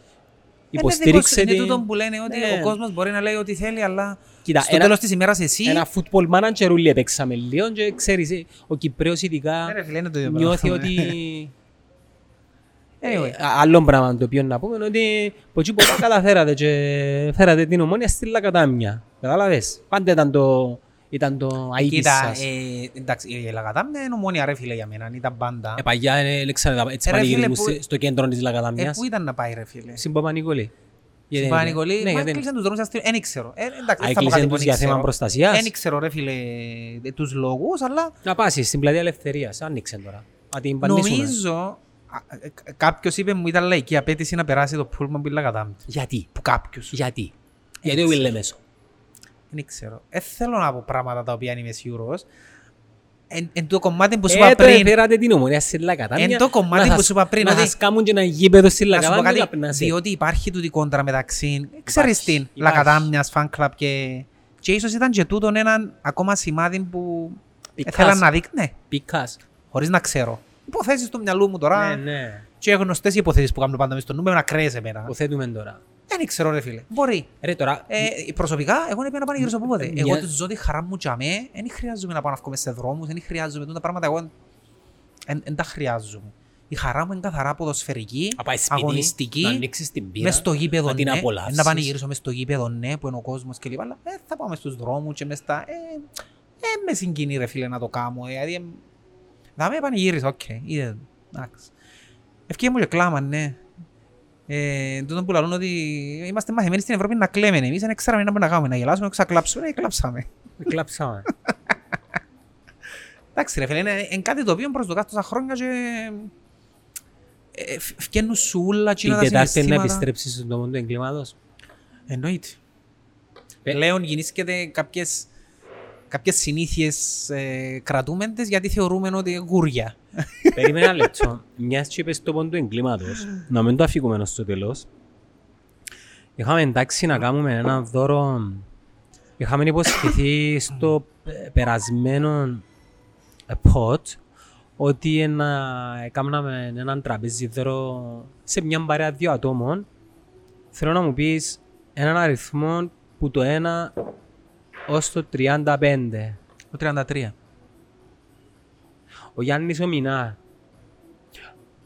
Υποστήριξε Είναι την... τούτο που λένε ότι Ναι. ο κόσμος μπορεί να λέει ό,τι θέλει, αλλά Κοίτα, στο ένα- τέλος της ημέρας εσύ... Ένα football manager ούλοι έπαιξαμε λίγο και ξέρεις, ε, ο Κυπρέος Ναι, ειδικά ρε φίλε, είναι το ίδιο νιώθει πράγμα. ότι... Anyway. Ε, άλλο πράγμα το οποίο να πούμε είναι ότι από εκεί που καταφέρατε και φέρατε την ομόνια στη Λακατάμια. Κατάλαβες; Πάντα ήταν το, ήταν το αίτης Κοίτα, σας. ε, εντάξει, η Λαγατάμ είναι ομόνια ρε φίλε για μένα, ήταν πάντα. Ε, παγιά ε, έλεξαν τα- έτσι Ε, ρε, πανηγυρισμού φίλε, που- σε- στο κέντρο της Ε, Λακατάμιας. πού ήταν να πάει ρε φίλε; Στην Παπα-Νικολή. Γιατί- Στην Πανικολή, Ναι, μα γιατί- έκλεισαν τους δρόμους αστυνομίας, δεν ξέρω. Ε, εντάξει, Α, δεν θα πω έκλεισαν κάτι που τους δεν για θέμα ξέρω. προστασίας; Δεν ξέρω ρε φίλε ε, τους λόγους, αλλά Να πάσεις στην πλατεία Ελευθερίας, άνοιξε τώρα. Α, την πανίσουμε. Νομίζω α, ε, κάποιος είπε μου ήταν λαϊκή απέτηση να περάσει το πούλμα που κατάμπτη. Γιατί; Που κάποιος. Γιατί; Γιατί ο Βίλε Μέσο; Δεν ξέρω. Δεν θέλω να πω πράγματα τα οποία είμαι σίγουρος. Εν, εν το κομμάτι που σου Ε, είπα το πριν, έφερατε την ομονία στη Λακατάμια. Εν το κομμάτι να που σας- σου είπα πριν, Να ότι- σας κάνουν και ένα γήπεδο στη να σου πω Λακατάμια κάτι, να πνάσετε. διότι υπάρχει τούτη κόντρα μεταξύ, ξέρεις την, υπάρχει. Λακατάμιας, φαν κλαμπ και... Και ίσως ήταν και τούτον έναν ακόμα σημάδι που Πικάς. ήθελα να δείχνει, ναι, Πικάς. χωρίς να ξέρω. Υποθέσεις του μυαλού μου τώρα Ναι, ναι. και γνωστές οι υποθέσεις που κάνω πάντα μες στο νου, με να κρέες εμένα. Υποθέτουμε τώρα. Δεν ξέρω ρε φίλε. Μπορεί. Ρε τώρα, Ε, προσωπικά, εγώ δεν πήγα να πανηγυρίσω από πότε. Μια- Εγώ τη ζω τη χαρά μου για μέ, δεν χρειάζομαι να πάω να βγω μες σε δρόμους, δεν χρειάζομαι τα πράγματα, εγώ δεν τα χρειάζομαι. Η χαρά μου είναι καθαρά ποδοσφαιρική, να πάει σπίτι, αγωνιστική, να ανοίξεις την πύρα, μες στο γήπεδο, να την ναι, απολαύσεις. να πανηγυρίσω μες στο γήπεδο, ναι, που είναι ο κόσμος κλπ. Αλλά ε, θα πάω μες στους δρόμους και μες στα... Ε, ε, με συγκινεί ρε φίλε να το κάνω. ε, Δηλαδή, ε, θα με πανηγύρισα, οκ, είδε, εντάξει. Ευκαιρία μου και κλάμα, ναι. Ε, τούτο που λαλούν ότι είμαστε μαθημένοι στην Ευρώπη να κλαίμε εμείς, δεν ξέραμε να μπορούμε να κάνουμε, να γελάσουμε, να ξακλάψουμε, ε, κλάψαμε. Κλάψαμε. Εντάξει ρε φίλε, είναι, είναι κάτι το οποίο προσδοκάς τόσα χρόνια και ε, φ- φκαίνουν σου όλα Την τα Τετάρτη να συναισθήματα. επιστρέψεις στον τόπο του εγκλήματος; Εννοείται. Ε, Πλέον γεννήσκεται κάποιες, κάποιες συνήθειες ε, κρατούμεντες γιατί θεωρούμε ότι είναι γούρια. Περίμενα ένα λεπτό. Μιας και είπες το πόντο του εγκλήματος, να μην το αφήκουμε στο τέλος. Είχαμε εντάξει να κάνουμε ένα δώρο. Είχαμε υποσχεθεί στο ε, περασμένο ε, pod ότι ένα, έκαναμε έναν τραπέζι δώρο σε μια παρέα δύο ατόμων. Θέλω να μου πεις έναν αριθμό που το 1 ως το 35. Το 33. Ο Γιάννης ο Μινά.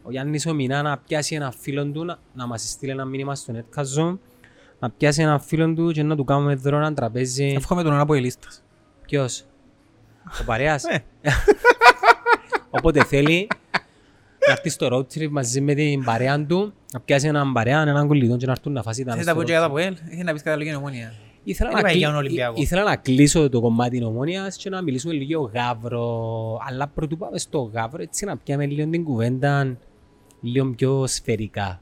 Ο Γιάννης ο Μινά να πιάσει ένα φίλο του, να, να μας στείλει ένα μήνυμα στο Netcast να πιάσει ένα φίλο του και να του κάνουμε δώρο ένα τραπέζι. Εύχομαι τον ένα από η λίστας. Ποιος; Ο παρέας. Ε. Όποτε θέλει να έρθει στο road trip μαζί με την παρέα του, να πιάσει έναν παρέα, έναν κολλητό και να έρθουν να φάσει τα Θες στο να πω road και για τα trip. ΠΟΕΛ, έχεις να πεις κατά λόγια νομόνια. Ήθελα Δεν να, είπα για τον κλει... Ολυμπιακό. ή- ήθελα να κλείσω το κομμάτι νομόνιας και να μιλήσουμε λίγο γάβρο. Αλλά πρωτού πάμε στο γάβρο, έτσι να πιάμε λίγο την κουβέντα λίγο πιο σφαιρικά.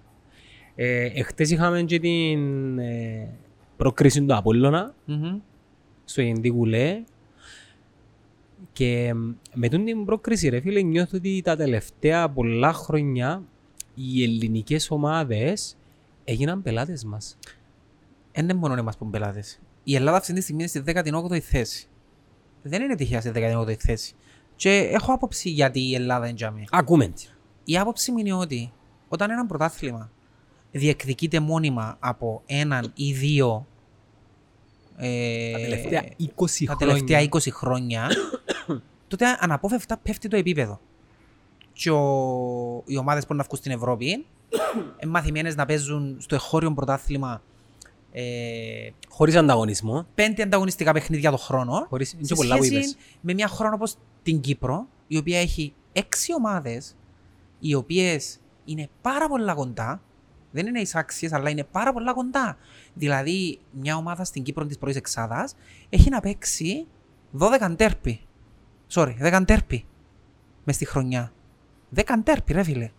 Ε, εχθές είχαμε και την ε, προκρίση του Απόλλωνα Μμμ. στο Ιντικουλέ και με τούτη την πρόκριση ρε φίλε νιώθω ότι τα τελευταία πολλά χρόνια οι ελληνικές ομάδες έγιναν πελάτες μας. Δεν είναι μόνο εμάς που είναι πελάτες. Η Ελλάδα αυτή τη στιγμή είναι στη 18η θέση. Δεν είναι τυχαία στη 18η θέση. Και έχω άποψη γιατί η Ελλάδα είναι τζάμι. Ακούμε τι. Η άποψη μου είναι ότι όταν ένα πρωτάθλημα διεκδικείται μόνιμα από έναν ή δύο ε, Τα τελευταία 20 τα χρόνια. τελευταία 20 χρόνια, τότε αναπόφευκτα πέφτει το επίπεδο. Και ο, οι ομάδες που να βγουν στην Ευρώπη είναι μαθημένες να παίζουν στο εχώριο πρωτάθλημα ε, Χωρίς ανταγωνισμό. πέντε ανταγωνιστικά παιχνίδια το χρόνο Χωρίς... είναι σε και πολλά που σχέση είπες. με μια χώρα όπως την Κύπρο, η οποία έχει έξι ομάδες, οι οποίες είναι πάρα πολλά κοντά, δεν είναι εισάξιες, αλλά είναι πάρα πολλά κοντά. Δηλαδή, μια ομάδα στην Κύπρο της πρώτης εξάδας έχει να παίξει 12 τέρπι. Sorry, 10 τέρπι μες στη χρονιά. 10 τέρπι, ρε φίλε.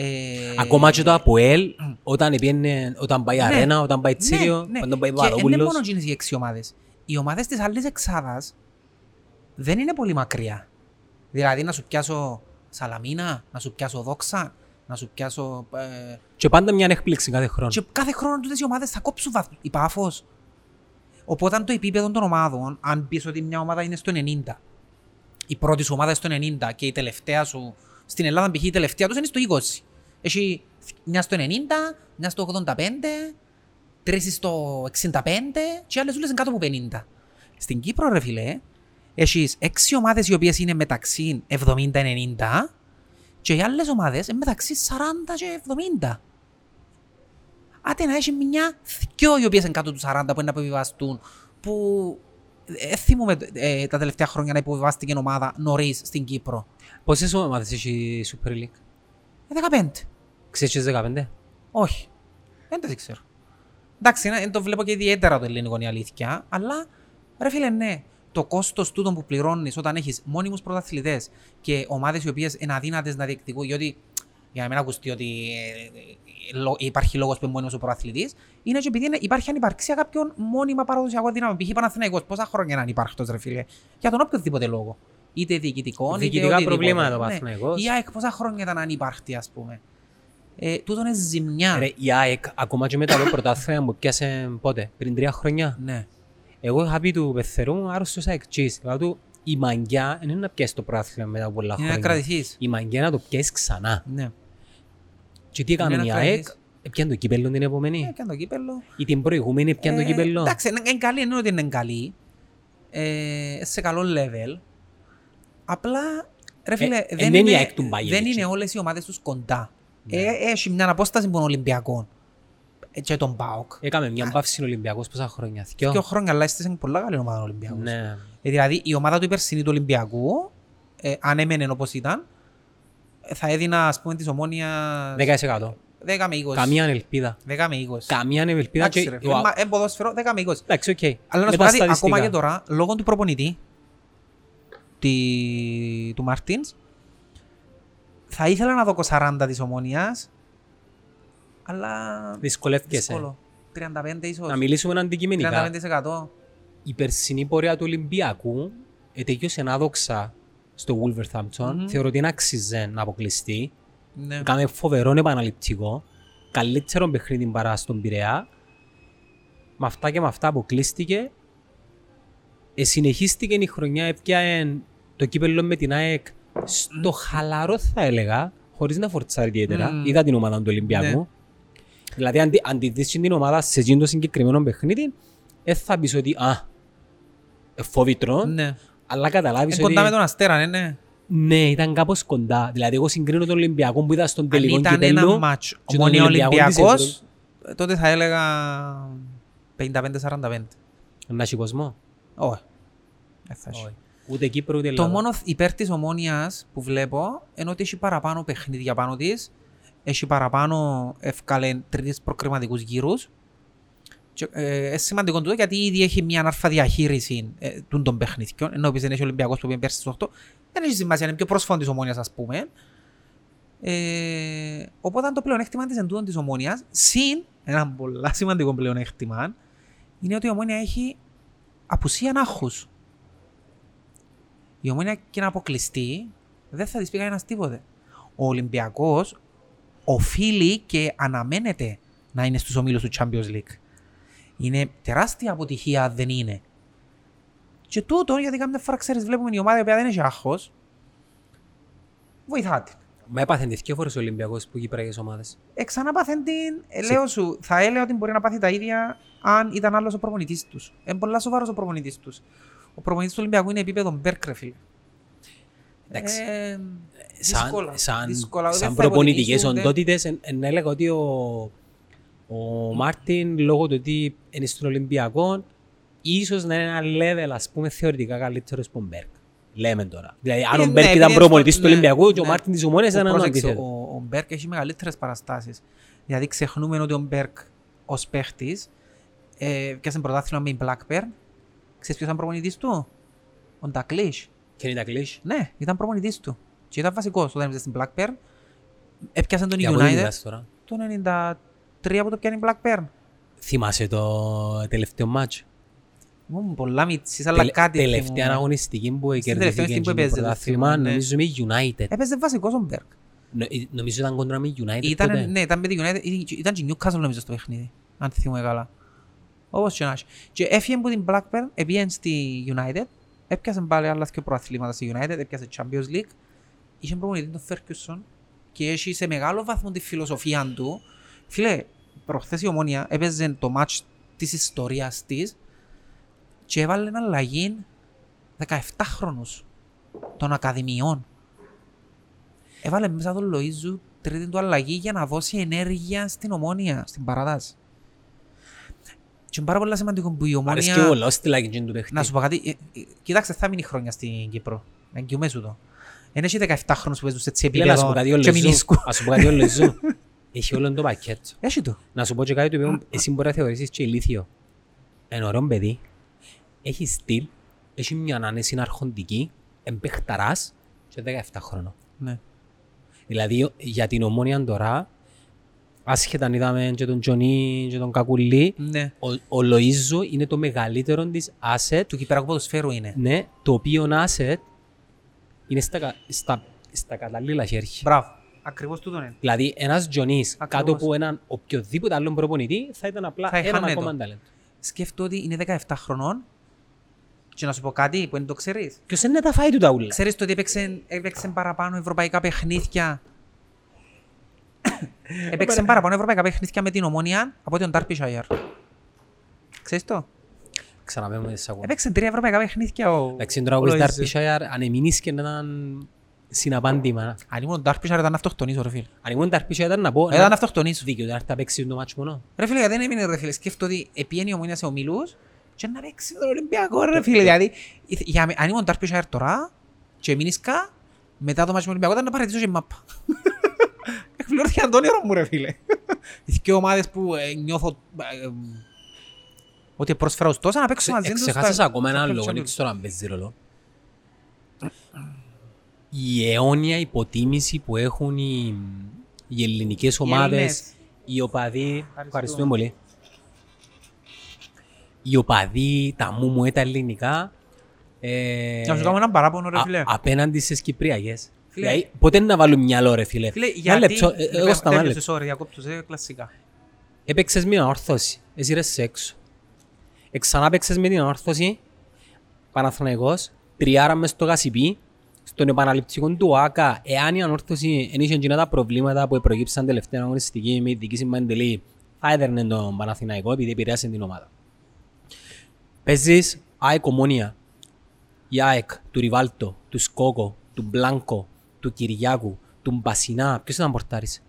Ε, Ακόμα και το ΑΠΟΕΛ, όταν, πήγαινε, όταν πάει Ναι. αρένα, όταν πάει τσίριο, ναι, ναι. όταν πάει Και είναι Παπαδόπουλος. μόνος εκείνες οι έξι ομάδες. Οι ομάδες της άλλης εξάδας δεν είναι πολύ μακριά. Δηλαδή να σου πιάσω Σαλαμίνα, να σου πιάσω Δόξα, να σου πιάσω... Ε, Και πάντα μια έκπληξη κάθε χρόνο. και κάθε χρόνο τούτες οι ομάδες θα κόψουν βαθμούς. Η Πάφος. Οπότε το επίπεδο των ομάδων, αν πεις ότι μια ομάδα είναι στο 90, η πρώτη σου ομάδα στο 90 και η τελευταία σου, στην Ελλάδα π.χ. η τελευταία τους είναι στο 20. Έχει μια στο 90, μια στο 85, τρεις στο 65 και οι άλλες όλες είναι κάτω από 50. Στην Κύπρο ρε φίλε, έχεις έξι ομάδες οι οποίες είναι μεταξύ 70-90 και οι άλλες ομάδες είναι μεταξύ 40 και 70. Άτε να έχει μια δυο οι οποίες είναι κάτω του 40 που είναι να επιβιβαστούν που ε, θυμούμαι ε, τα τελευταία χρόνια να υποβιβάστηκε ομάδα νωρίς στην Κύπρο. Πόσες ομάδες έχει η Super League; Ε, 15. Ξέρεις τις 15. Όχι. Δεν το ξέρω. Εντάξει, είναι- δεν το βλέπω και ιδιαίτερα το ελληνικό είναι η αλήθεια, αλλά ρε φίλε, ναι. το κόστος τούτων που πληρώνεις όταν έχεις μόνιμους πρωταθλητές και ομάδες οι οποίες είναι αδύνατες να διεκδικούν, γιατί για να μην ακουστεί ότι ε, ε, λο- υπάρχει λόγος που είναι μόνιμος ο πρωταθλητής, είναι και επειδή είναι- υπάρχει ανυπαρξία κάποιων μόνιμα παραδοσιακών δυνάμεων. Π.χ. Παναθηναϊκός, πόσα χρόνια είναι ανυπάρκτος ρε φίλε, για τον οποιοδήποτε λόγο. Είτε διοικητικών, είτε Διοικητικά οτιδήποτε. προβλήματα ο Ναι. Παναθηναϊκός. Η ΑΕΚ πόσα χρόνια ήταν ανύπαρκτη, ας πούμε. Ε, τούτο είναι ζημιά. Ρε, η ΑΕΚ, ακόμα και μετά το πρωτάθλημα που πιάσε πότε, πριν τρία χρόνια. Ναι. Εγώ είχα πει του Πεθερού μου άρρωστος αεξής. Λέω του, η μαγκιά δεν είναι να πιάσεις το πρωτάθλημα μετά από πολλά Είναι να χρόνια. κρατηθείς. Η μαγκιά να το πιάσεις ξανά. Ναι. Και τι έκαμε Είναι η να ΑΕΚ, κρατηθείς. έπιανε το κύπελλο την Ε, επόμενη. και αν το κύπελλο. Ή την προηγούμενη έπιανε το Ε, κύπελλο. Εντάξει, είναι είναι καλή, εννοώ ότι είναι καλή. Ε, σε καλό level. Απλά, ρε φίλε, ε, δεν, δεν είναι η είναι, ΑΕΚ του Bayern, δεν έτσι. είναι όλες οι ομάδες τους κοντά. Ναι. Ε, έχει μια απόσταση από τον Ολυμπιακό. Ε, και τον ΠΑΟΚ. Έκαμε μια παύση Ολυμπιακός πόσα χρόνια. Δυο. Και ο χρόνια, αλλά είστε σε πολλά καλή ομάδα ο Ολυμπιακός. Ναι. Ε, δηλαδή, η ομάδα του περσινή του Ολυμπιακού, ε, αν έμενε όπως ήταν, ε, θα έδινα, ας πούμε, της ομόνιας 10%. 10 με 20. Καμία ελπίδα. 10 με 20. Καμία ελπίδα. Εντάξει, και- ρε φίλε, μα, ε, ποδόσφαιρο, 10 με 20. Εντάξει, οκ. Αλλά να Με σου πω τα κάτι, στατιστικά. ακόμα και τώρα, λόγω του προπονητή, τη, του Μαρτίνς, θα ήθελα να δω 40 της ομόνιας, αλλά Δυσκολεύκεσαι. δύσκολο. 35 ίσως. Να μιλήσουμε αντικειμενικά. 35%. Η περσινή πορεία του Ολυμπιακού ετέγιωσε άδοξα στο Wolverhampton. Μμμ. Θεωρώ ότι είναι αξιζέ να αποκλειστεί. Ναι. Κάμε φοβερό επαναληπτικό. Καλύτερο παιχνίδι παρά στον Πειραιά. Με αυτά και με αυτά αποκλείστηκε. Ε, συνεχίστηκε η χρονιά, έπιαε το κύπελλο με την ΑΕΚ στο χαλαρό θα έλεγα, χωρίς να φορτσάρει ιδιαίτερα. Μμμ. Είδα την ομάδα του Ολυμπιακού. Ναι. Δηλαδή αν, τη- αν τη δεις την ομάδα σε εκείνο το συγκεκριμένο παιχνίδι, δεν θα πεις ότι α, ε, φοβητρό, Ναι. αλλά καταλάβεις Ε, ότι κοντά με τον Αστέρα, ναι, ναι. ναι, ήταν κάπως κοντά. Δηλαδή εγώ συγκρίνω τον Ολυμπιακό που είδα στον Αν τελικό ήταν κυπέλλο ένα μάτσο και τον ομόνια Ολυμπιακό της Ολυμπιακός, ε, τότε θα έλεγα 55-45. Να έχει κόσμο. Όχι. Δεν θα έχει. Όχι. Ούτε Κύπρο ούτε Το Ελλάδα. μόνο υπέρ της ομόνιας που βλέπω είναι ότι έχει παραπάνω παιχνίδια πάνω της. Έχει παραπάνω ευκάλε τρίτες προκριματικούς γύρους. Και, ε, είναι σημαντικό τούτο γιατί ήδη έχει μια αρφα διαχείριση ε, τούν των παιχνιδιών. Ενώ επίσης δεν έχει ο Ολυμπιακός που πήγε πέρσι στους 8. Δεν έχει σημασία, είναι πιο πρόσφατο της ομόνιας ας πούμε. Ε, οπότε το πλεονέκτημα της εντούτων της ομόνιας, συν ένα πολύ σημαντικό πλεονέκτημα, είναι ότι η ομόνια έχει απουσία άγχους η ομόνια και να αποκλειστεί, δεν θα της πει κανένας τίποτε. Ο Ολυμπιακός οφείλει και αναμένεται να είναι στους ομίλους του Champions League. Είναι τεράστια αποτυχία αν δεν είναι. Και τούτο, γιατί κάποια φορά ξέρεις, βλέπουμε η ομάδα η οποία δεν έχει άγχος, βοηθάτε. Μα έπαθε δύο φορές ο Ολυμπιακός που Κυπριακές ομάδες. Εξαναπάθεν την, ε, λέω σου, θα έλεγα ότι μπορεί να πάθει τα ίδια αν ήταν άλλος ο προπονητής τους. Είναι πολλά σοβαρός ο προπονητής τους. Ο προπονητής του Ολυμπιακού είναι επίπεδο Μπεργκ, ρε φίλε. Εντάξει. Ε, Σαν, δύσκολα, σαν, δύσκολα. Δεν σαν θα προπονητικές υποτιμήσω, ούτε- οντότητες, εν, εν έλεγα ότι ο, ο Μάρτιν, λόγω του ότι είναι στον Ολυμπιακό, ίσως να είναι ένα level, ας πούμε, θεωρητικά καλύτερος από τον Μπεργκ. Λέμε τώρα. Δηλαδή, αν Ε, ο ναι, Μπεργκ επειδή ήταν είναι προπονητής στο- του ναι, Ολυμπιακού και ο ναι. Μάρτιν της Ομόνιας ήταν ένα Πρόσεξε, αντίθετο. Ο, ο Μπεργκ έχει μεγαλύτερες παραστάσεις. Δηλαδή ξεχνούμε ότι ο Μπέρκ ως παίχτης ε, πιάσε πρωτάθλημα με την Blackburn. Ξέρεις ποιος ήταν προπονητής του; Ο Ντακλής. Και είναι τα κλείσ. Ναι, ήταν προπονητής του. Και ήταν βασικός όταν έπαιζε στην Blackburn. Έπιασε τον Για πού είναι United μιλάς τώρα. το 93 που το πιάνει η Blackburn. Θυμάσαι το τελευταίο μάτσο. Ήμουν πολλά μίτσις, αλλά κάτι Τελευταία θυμούμαι. αγωνιστική που τελευταία κερδίθηκε στιγμή που το έπαιζε, το πρωτάθλημα, θυμούμαι, ναι. νομίζω με United. Έπαιζε βασικός ο Μπέρκ. Νο- ε, Νομίζω ήταν κόντρα με United τότε. Ήταν, ναι, ήταν με τη United, ήταν- ήταν και Newcastle νομίζω στο παιχνίδι, αν θυμούμαι καλά. Όπως και να έχει. Και έφυγε από την Blackburn, έπιανε στη United, έπιασε πάλι άλλα δύο προαθλήματα στη United, έπιασε Champions League, είχε προπονητή τον Ferguson και έχει σε μεγάλο βαθμό τη φιλοσοφία του. Φίλε, προχθές η Ομόνια έπαιζε το match της ιστορίας της και έβαλε αλλαγή 17χρονους των Ακαδημιών. Έβαλε μέσα τον Λοΐζου τρίτη του αλλαγή για να δώσει ενέργεια στην ομόνια, στην παράδαση. Και είναι πάρα πολύ σημαντικό που η Αρέσκει ομόνια... όλα, ως τη λάγη του παιχνίδι. Να σου πω κάτι, ε, ε, κοίταξε, θα μείνει χρόνια στην Κύπρο. Να εγγυούμε σου το. Δεν έχει 17 χρόνους που παίζουν σε έτσι Φίλε, να σου πω επίπεδο κάτι και όλο μηνίσκου. Να σου πω κάτι όλο ζω. Έχει όλο το πακέτο. Έχει το. Να σου πω και κάτι το οποίο εσύ μπορεί να θεωρήσεις και ηλίθιο. Ένα ωραίο παιδί. Έχει στυλ. έχει μια άνεση αρχοντική, εμπεχταράς και 17 χρονών. Ναι. Δηλαδή για την ομόνια τώρα, άσχετα αν είδαμε και τον Τζονί και τον Κακουλή, Ναι. ο, ο Λοΐζο είναι το μεγαλύτερο της asset, Του Κυπριακού ποδοσφαίρου είναι. ναι, το οποίο asset είναι στα, κα- στα, στα κατάλληλα χέρια. Μπράβο. Ακριβώς τούτο είναι. Δηλαδή ένας Τζονής Ακριβώς. κάτω από έναν οποιοδήποτε άλλον προπονητή θα ήταν απλά Θα έναν έχανε ακόμα το. ταλέντο. Σκέφτομαι ότι είναι 17 χρονών και να σου πω κάτι που δεν το ξέρεις. Ποιος είναι να τα φάει του τα ούλα; Ξέρεις το ότι έπαιξε, έπαιξε παραπάνω ευρωπαϊκά παιχνίδια έπαιξε παραπάνω ευρωπαϊκά παιχνίδια με την ομόνια από τον Derbyshire. Ξέρεις το; Ξαναπέμε τις ακούω. Έπαιξε τρία ευρωπαϊκά παιχνίδια ο... Εντάξει, τώρα ο όπως Λοΐζο. Derbyshire, αν εμείνεις και να ήταν συναπάντημα. Αν ήμουν ο Derbyshire ήταν αυτοκτονήσω ρε φίλε. Αν ήμουν Derbyshire ήταν να πω, Ήταν αυτοκτονήσω. δίκαιο, να έρθει να παίξει το μάτσο μόνο. Ρε φίλε, γιατί δεν έμεινε ρε φίλε. Σκέφτομαι ότι επίενει η ομόνια σε ομίλους και να παίξει με τον Ολυμπιακό ρε φίλε. Δηλαδή, για, με- αν ήμουν Derbyshire τώρα και μείνισκα, μετά το μάτσο με τον Ολυμπιακό ήταν να παρατήσω και μάπα. Εκπληρώθηκε τον όνειρο μου ρε φίλε. Οι δύο ομάδες που ε, νιώθω ε, ε, ότι πρόσφερα ως τόσα να παίξω μαζί τους. Ξεχάσες στα- ακόμα στα ένα Champions λόγο, δεν League. ξέρω αν παίζει ρόλο. Η αιώνια υποτίμηση που έχουν οι, οι ελληνικές ομάδες, Έλληνες. οι οπαδοί, ευχαριστούμε πολύ. Οι οπαδοί, τα μου μου τα ελληνικά, ε, Να σου κάνω ένα παράπονο ρε α- φίλε. απέναντι στις Κυπριακές. Φίλε. Δηλαδή, ποτέ να βάλουν μυαλό ρε φίλε. Φίλε, Ένα γιατί... λεπτό, ε, εγώ στα μάλλον. Τέλειωσες, sorry, διακόπτω σε κλασικά. Έπαιξες με την όρθωση, εσύ ρε σε έξω. Εξανά παίξες με την όρθωση, Παναθηναϊκός, τριάρα μες στο Γασιπί, στον επαναληπτικό του ΆΚΑ, εάν η ανόρθωση δεν είχε εκείνα τα προβλήματα που προηγήψαν τελευταία αγωνιστική με τη δική Μαντελή, θα έδερνε τον Παναθηναϊκό επειδή επηρέασε την ομάδα. Παίζεις ΑΕΚ Ομόνια, η ΑΕΚ, του Ριβάλτο, του Σκόκο, του Μπλάνκο, του Κυριάκου, του Μπασινά, ποιος ήταν πορτάρης.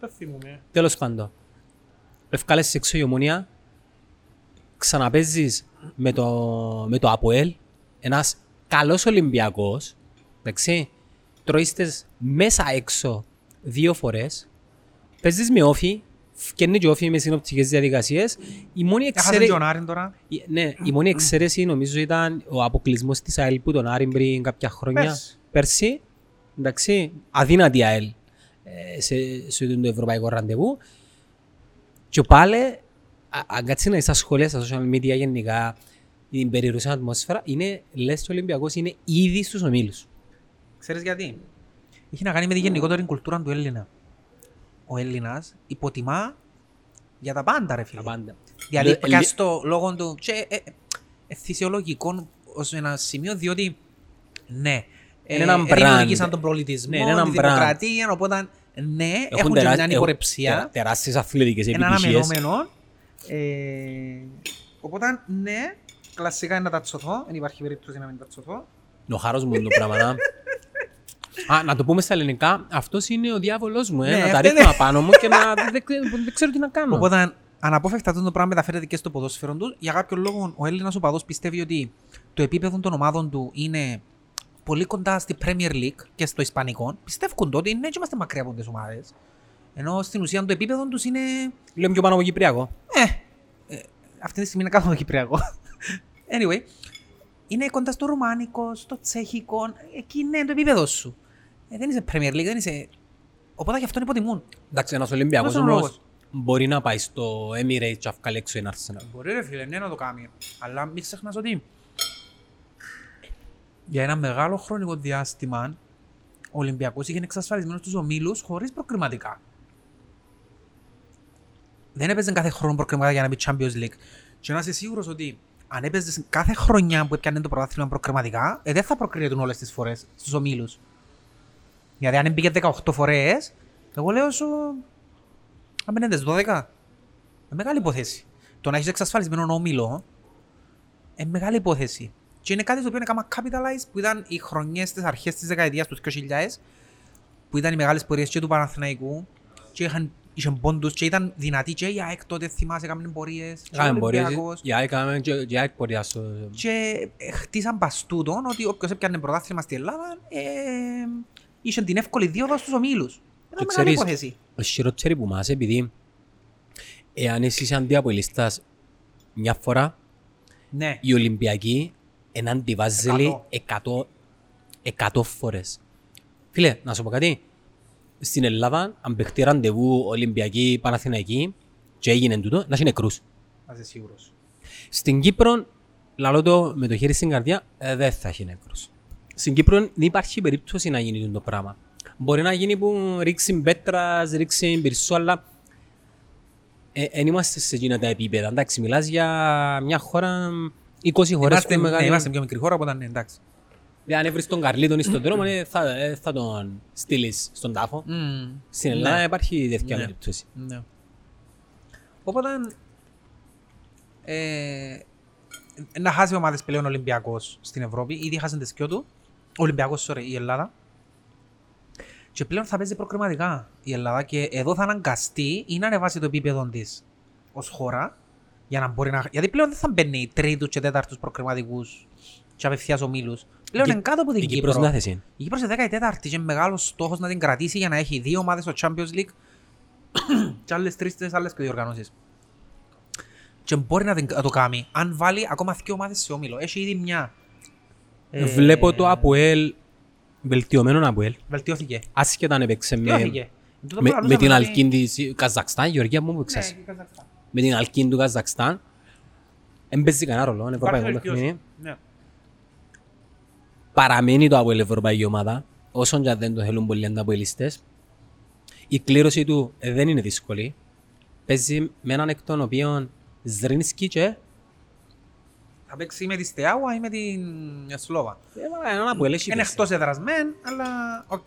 Δεν θυμούμαι. Τέλος πάντων. Ευκάλεσαι έξω η ομονία, ξαναπέζεις με το, με το ΑΠΟΕΛ, ένας καλός Ολυμπιακός, εντάξει, τρώειστες μέσα έξω δύο φορές, παίζεις με όφη, φκένει και όφη με συνοπτικές διαδικασίες, η μόνη Έχασαν εξαίρεση... τον Άρην τώρα. Η- Ναι, η μόνη εξαίρεση νομίζω ήταν ο αποκλεισμός της ΑΕΛ που τον Άρη πριν κάποια χρόνια. Πέρσι. Πέρσι. Εντάξει, αδύνατη ΑΕΛ ε, σε, σε αυτό το ευρωπαϊκό ραντεβού. Και πάλι, α- αν κάτσει να είσαι στα σχόλια, στα social media γενικά, την περιρρουσία ατμόσφαιρα, είναι, λες το Ολυμπιακός είναι ήδη στους ομίλους. Ξέρεις γιατί; Έχει να κάνει με τη γενικότερη κουλτούρα του Έλληνα. Ο Έλληνας υποτιμά για τα πάντα ρε φίλε. Τα πάντα. Δηλαδή, Λε- πια λε- στο λόγο του και ε, ε, ε, φυσιολογικό ως ένα σημείο, διότι ναι, Είναι ένα brand. δημιουργήσαν τον πολιτισμό, Ναι, είναι ένα τη brand. δημοκρατία, οπότε ναι, έχουν, και τερά- μια έχουν υπορρεψία, τερά- τεράστιες αθλητικές ένα επιτυχίες. αναμενόμενο. Ε, οπότε ναι, κλασικά είναι να τα τσωθώ, δεν υπάρχει περίπτωση να μην τα τσωθώ. Είναι ο χάρος μου το πράγμα. να. Α, να το πούμε στα ελληνικά, αυτός είναι ο διάβολος μου, ε, Ναι, να τα αυτό ρίχνω απάνω μου και να δεν, δεν, δεν ξέρω τι να κάνω. Οπότε αναπόφευκτα αυτό το πράγμα μεταφέρεται και στο ποδόσφαιρο του. Για κάποιο λόγο ο Έλληνας οπαδό πιστεύει ότι το επίπεδο των ομάδων του είναι πολύ κοντά στη Premier League και στο Ισπανικό. Πιστεύουν τότε ναι, και είμαστε μακριά από τις ομάδες. Ενώ στην ουσία το επίπεδο τους είναι. Λέω πιο πάνω από Κυπριακό. Ε, ε, αυτή τη στιγμή είναι κάτω από το Κυπριακό. anyway, είναι κοντά στο Ρουμάνικο, στο Τσέχικο. Εκεί είναι το επίπεδο σου. Ε, δεν είσαι Premier League, δεν είσαι. Οπότε γι' αυτό υποτιμούν. Εντάξει, ένας Ολυμπιακός Αυτός είναι ο όμως λόγος; μπορεί να πάει στο Emirates και να βγάλει έξω ένα Arsenal. Μπορεί ρε φίλε, ναι να το κάνει. Αλλά μην ξεχνάς ότι για ένα μεγάλο χρονικό διάστημα ο Ολυμπιακός είχε εξασφαλισμένο στους ομίλους χωρίς προκριματικά. Δεν έπαιζε κάθε χρόνο προκριματικά για να μπει Champions League. Και να είσαι σίγουρος ότι αν έπαιζες κάθε χρονιά που έπιανε το πρωτάθλημα προκριματικά, ε, δεν θα προκρίνεται όλες τις φορές στους ομίλους. Γιατί αν μπήκε 18 φορές, εγώ λέω σου... Αν μπαίνετε 12, ε, μεγάλη υπόθεση. Το να έχεις εξασφαλισμένο όμιλο είναι μεγάλη υπόθεση. Και είναι κάτι το οποίο είναι κάμα capitalize που ήταν οι χρονιές της αρχές της δεκαετίας τους 2000 που ήταν οι μεγάλες πορείες και του Παναθηναϊκού και είχαν, είχαν πόντους και ήταν δυνατοί και η ΑΕΚ τότε θυμάσαι έκαναν πορείες και ο Κάμε πορείες, Ολυμπιακός. η ΑΕΚ κάμε και η ΑΕΚ πορεία στο... και ε, χτίσαν παστούτον ότι όποιος έπιανε πρωτάθλημα στην Ελλάδα ε, είχε την εύκολη δίωδο στους ομίλους. Ήταν Και μεγάλη ξέρεις, υπόθεση. ο χειρότεροι που μας επειδή εάν εσύ είσαι αντιαπολίστας μια φορά Ναι. οι Ολυμπιακοί είναι αντιβάζελοι 100, 100 φορές. Φίλε, να σου πω κάτι. Στην Ελλάδα, αν παιχτεί ραντεβού Ολυμπιακοί Παναθηναϊκοί και έγινε τούτο, να έχει νεκρούς. Να είσαι σίγουρος. Στην Κύπρο, λαλώ το με το χέρι στην καρδιά, ε, δεν θα έχει νεκρούς. Στην Κύπρο δεν υπάρχει περίπτωση να γίνει το πράγμα. Μπορεί να γίνει που ρίξει πέτρας, ρίξει πυρσό, αλλά δεν είμαστε σε εκείνα τα επίπεδα. Εντάξει, μιλάς για μια χώρα 20 χώρες Είμαστε, που ναι, μεγάλη. είμαστε πιο μικρή χώρα, οπότε ναι, εντάξει. Δηλαδή, αν έβρεις τον Καρλίτον στον δρόμο, ε, θα, ε, θα τον στείλεις στον τάφο. Μμμ. Στην Ελλάδα Ναι. υπάρχει τέτοια Ναι. περίπτωση. Ναι. Οπότε, ε, να χάσει ομάδες πλέον ο Ολυμπιακός στην Ευρώπη, ήδη χάσαν τις δυο του, ο Ολυμπιακός, sorry, η Ελλάδα. Και πλέον θα παίζει προκριματικά η Ελλάδα και εδώ θα αναγκαστεί ή να ανεβάσει το επίπεδο της ως χώρα, για να μπορεί να... Γιατί πλέον δεν θα μπαίνει τρίτους και τέταρτους προκριματικούς και απευθείας ομίλους. Πλέον Η- είναι κάτω από την Η Κύπρο. Κύπρος να θέση. Η Κύπρος είναι 14η και είναι μεγάλος στόχος να την κρατήσει για να έχει δύο ομάδες στο Champions League και άλλες τρεις στις άλλες διοργανώσεις. Και μπορεί να, την, να το κάνει αν βάλει ακόμα δύο ομάδες σε όμιλο. Έχει ήδη μια. Ε, Βλέπω το ΑΠΟΕΛ, βελτιωμένο ΑΠΟΕΛ. Βελτιώθηκε. Άσχετα αν έπαιξε με, Βελτιώθηκε. Τούτο με, που με λαλούσαμε την ότι- Αλκίν της Καζακστάν, Γεωργία μου που Ναι, ξέρεις. και Καζακστάν. Με την Αλκίν του Καζακστάν. Δεν παίζει κανένα ρόλο, είναι Υπάρχει ευρωπαϊκό βελτίωση. παιχνίδι. Ναι. Παραμένει το ΑΠΟΕΛ ευρωπαϊκή ομάδα, όσον και αν δεν το θέλουν πολλοί ανταποελιστές. Η κλήρωση του ε, δεν είναι δύσκολη. Παίζει με έναν εκ των οποίων Ζρίνσκι και Θα παίξει με τη Στεάουα ή με την Σλόβα. ε, έναν ΑΠΟΕΛ έχει Είναι παίξει. εκτός έδρας μεν, αλλά οκ.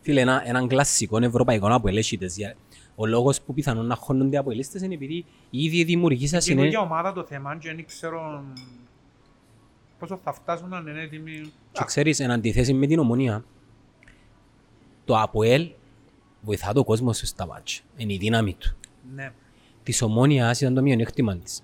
Φίλε, ένα, έναν κλασικό ευρωπαϊκό ΑΠΟΕΛ έχει παίζει. Ο λόγος που πιθανόν να χώνονται οι αποελίστες είναι επειδή οι ίδιοι δημιουργήσας είναι... Καινούργια ομάδα το θέμα και δεν ξέρω πόσο θα φτάσουν να είναι έτοιμοι. Και ξέρεις, εν αντιθέσει με την ομονία, το ΑΠΟΕΛ βοηθά τον κόσμο σου στα μάτια. Είναι η δύναμη του. Ναι. Της ομόνιας ήταν το μειονέκτημα της.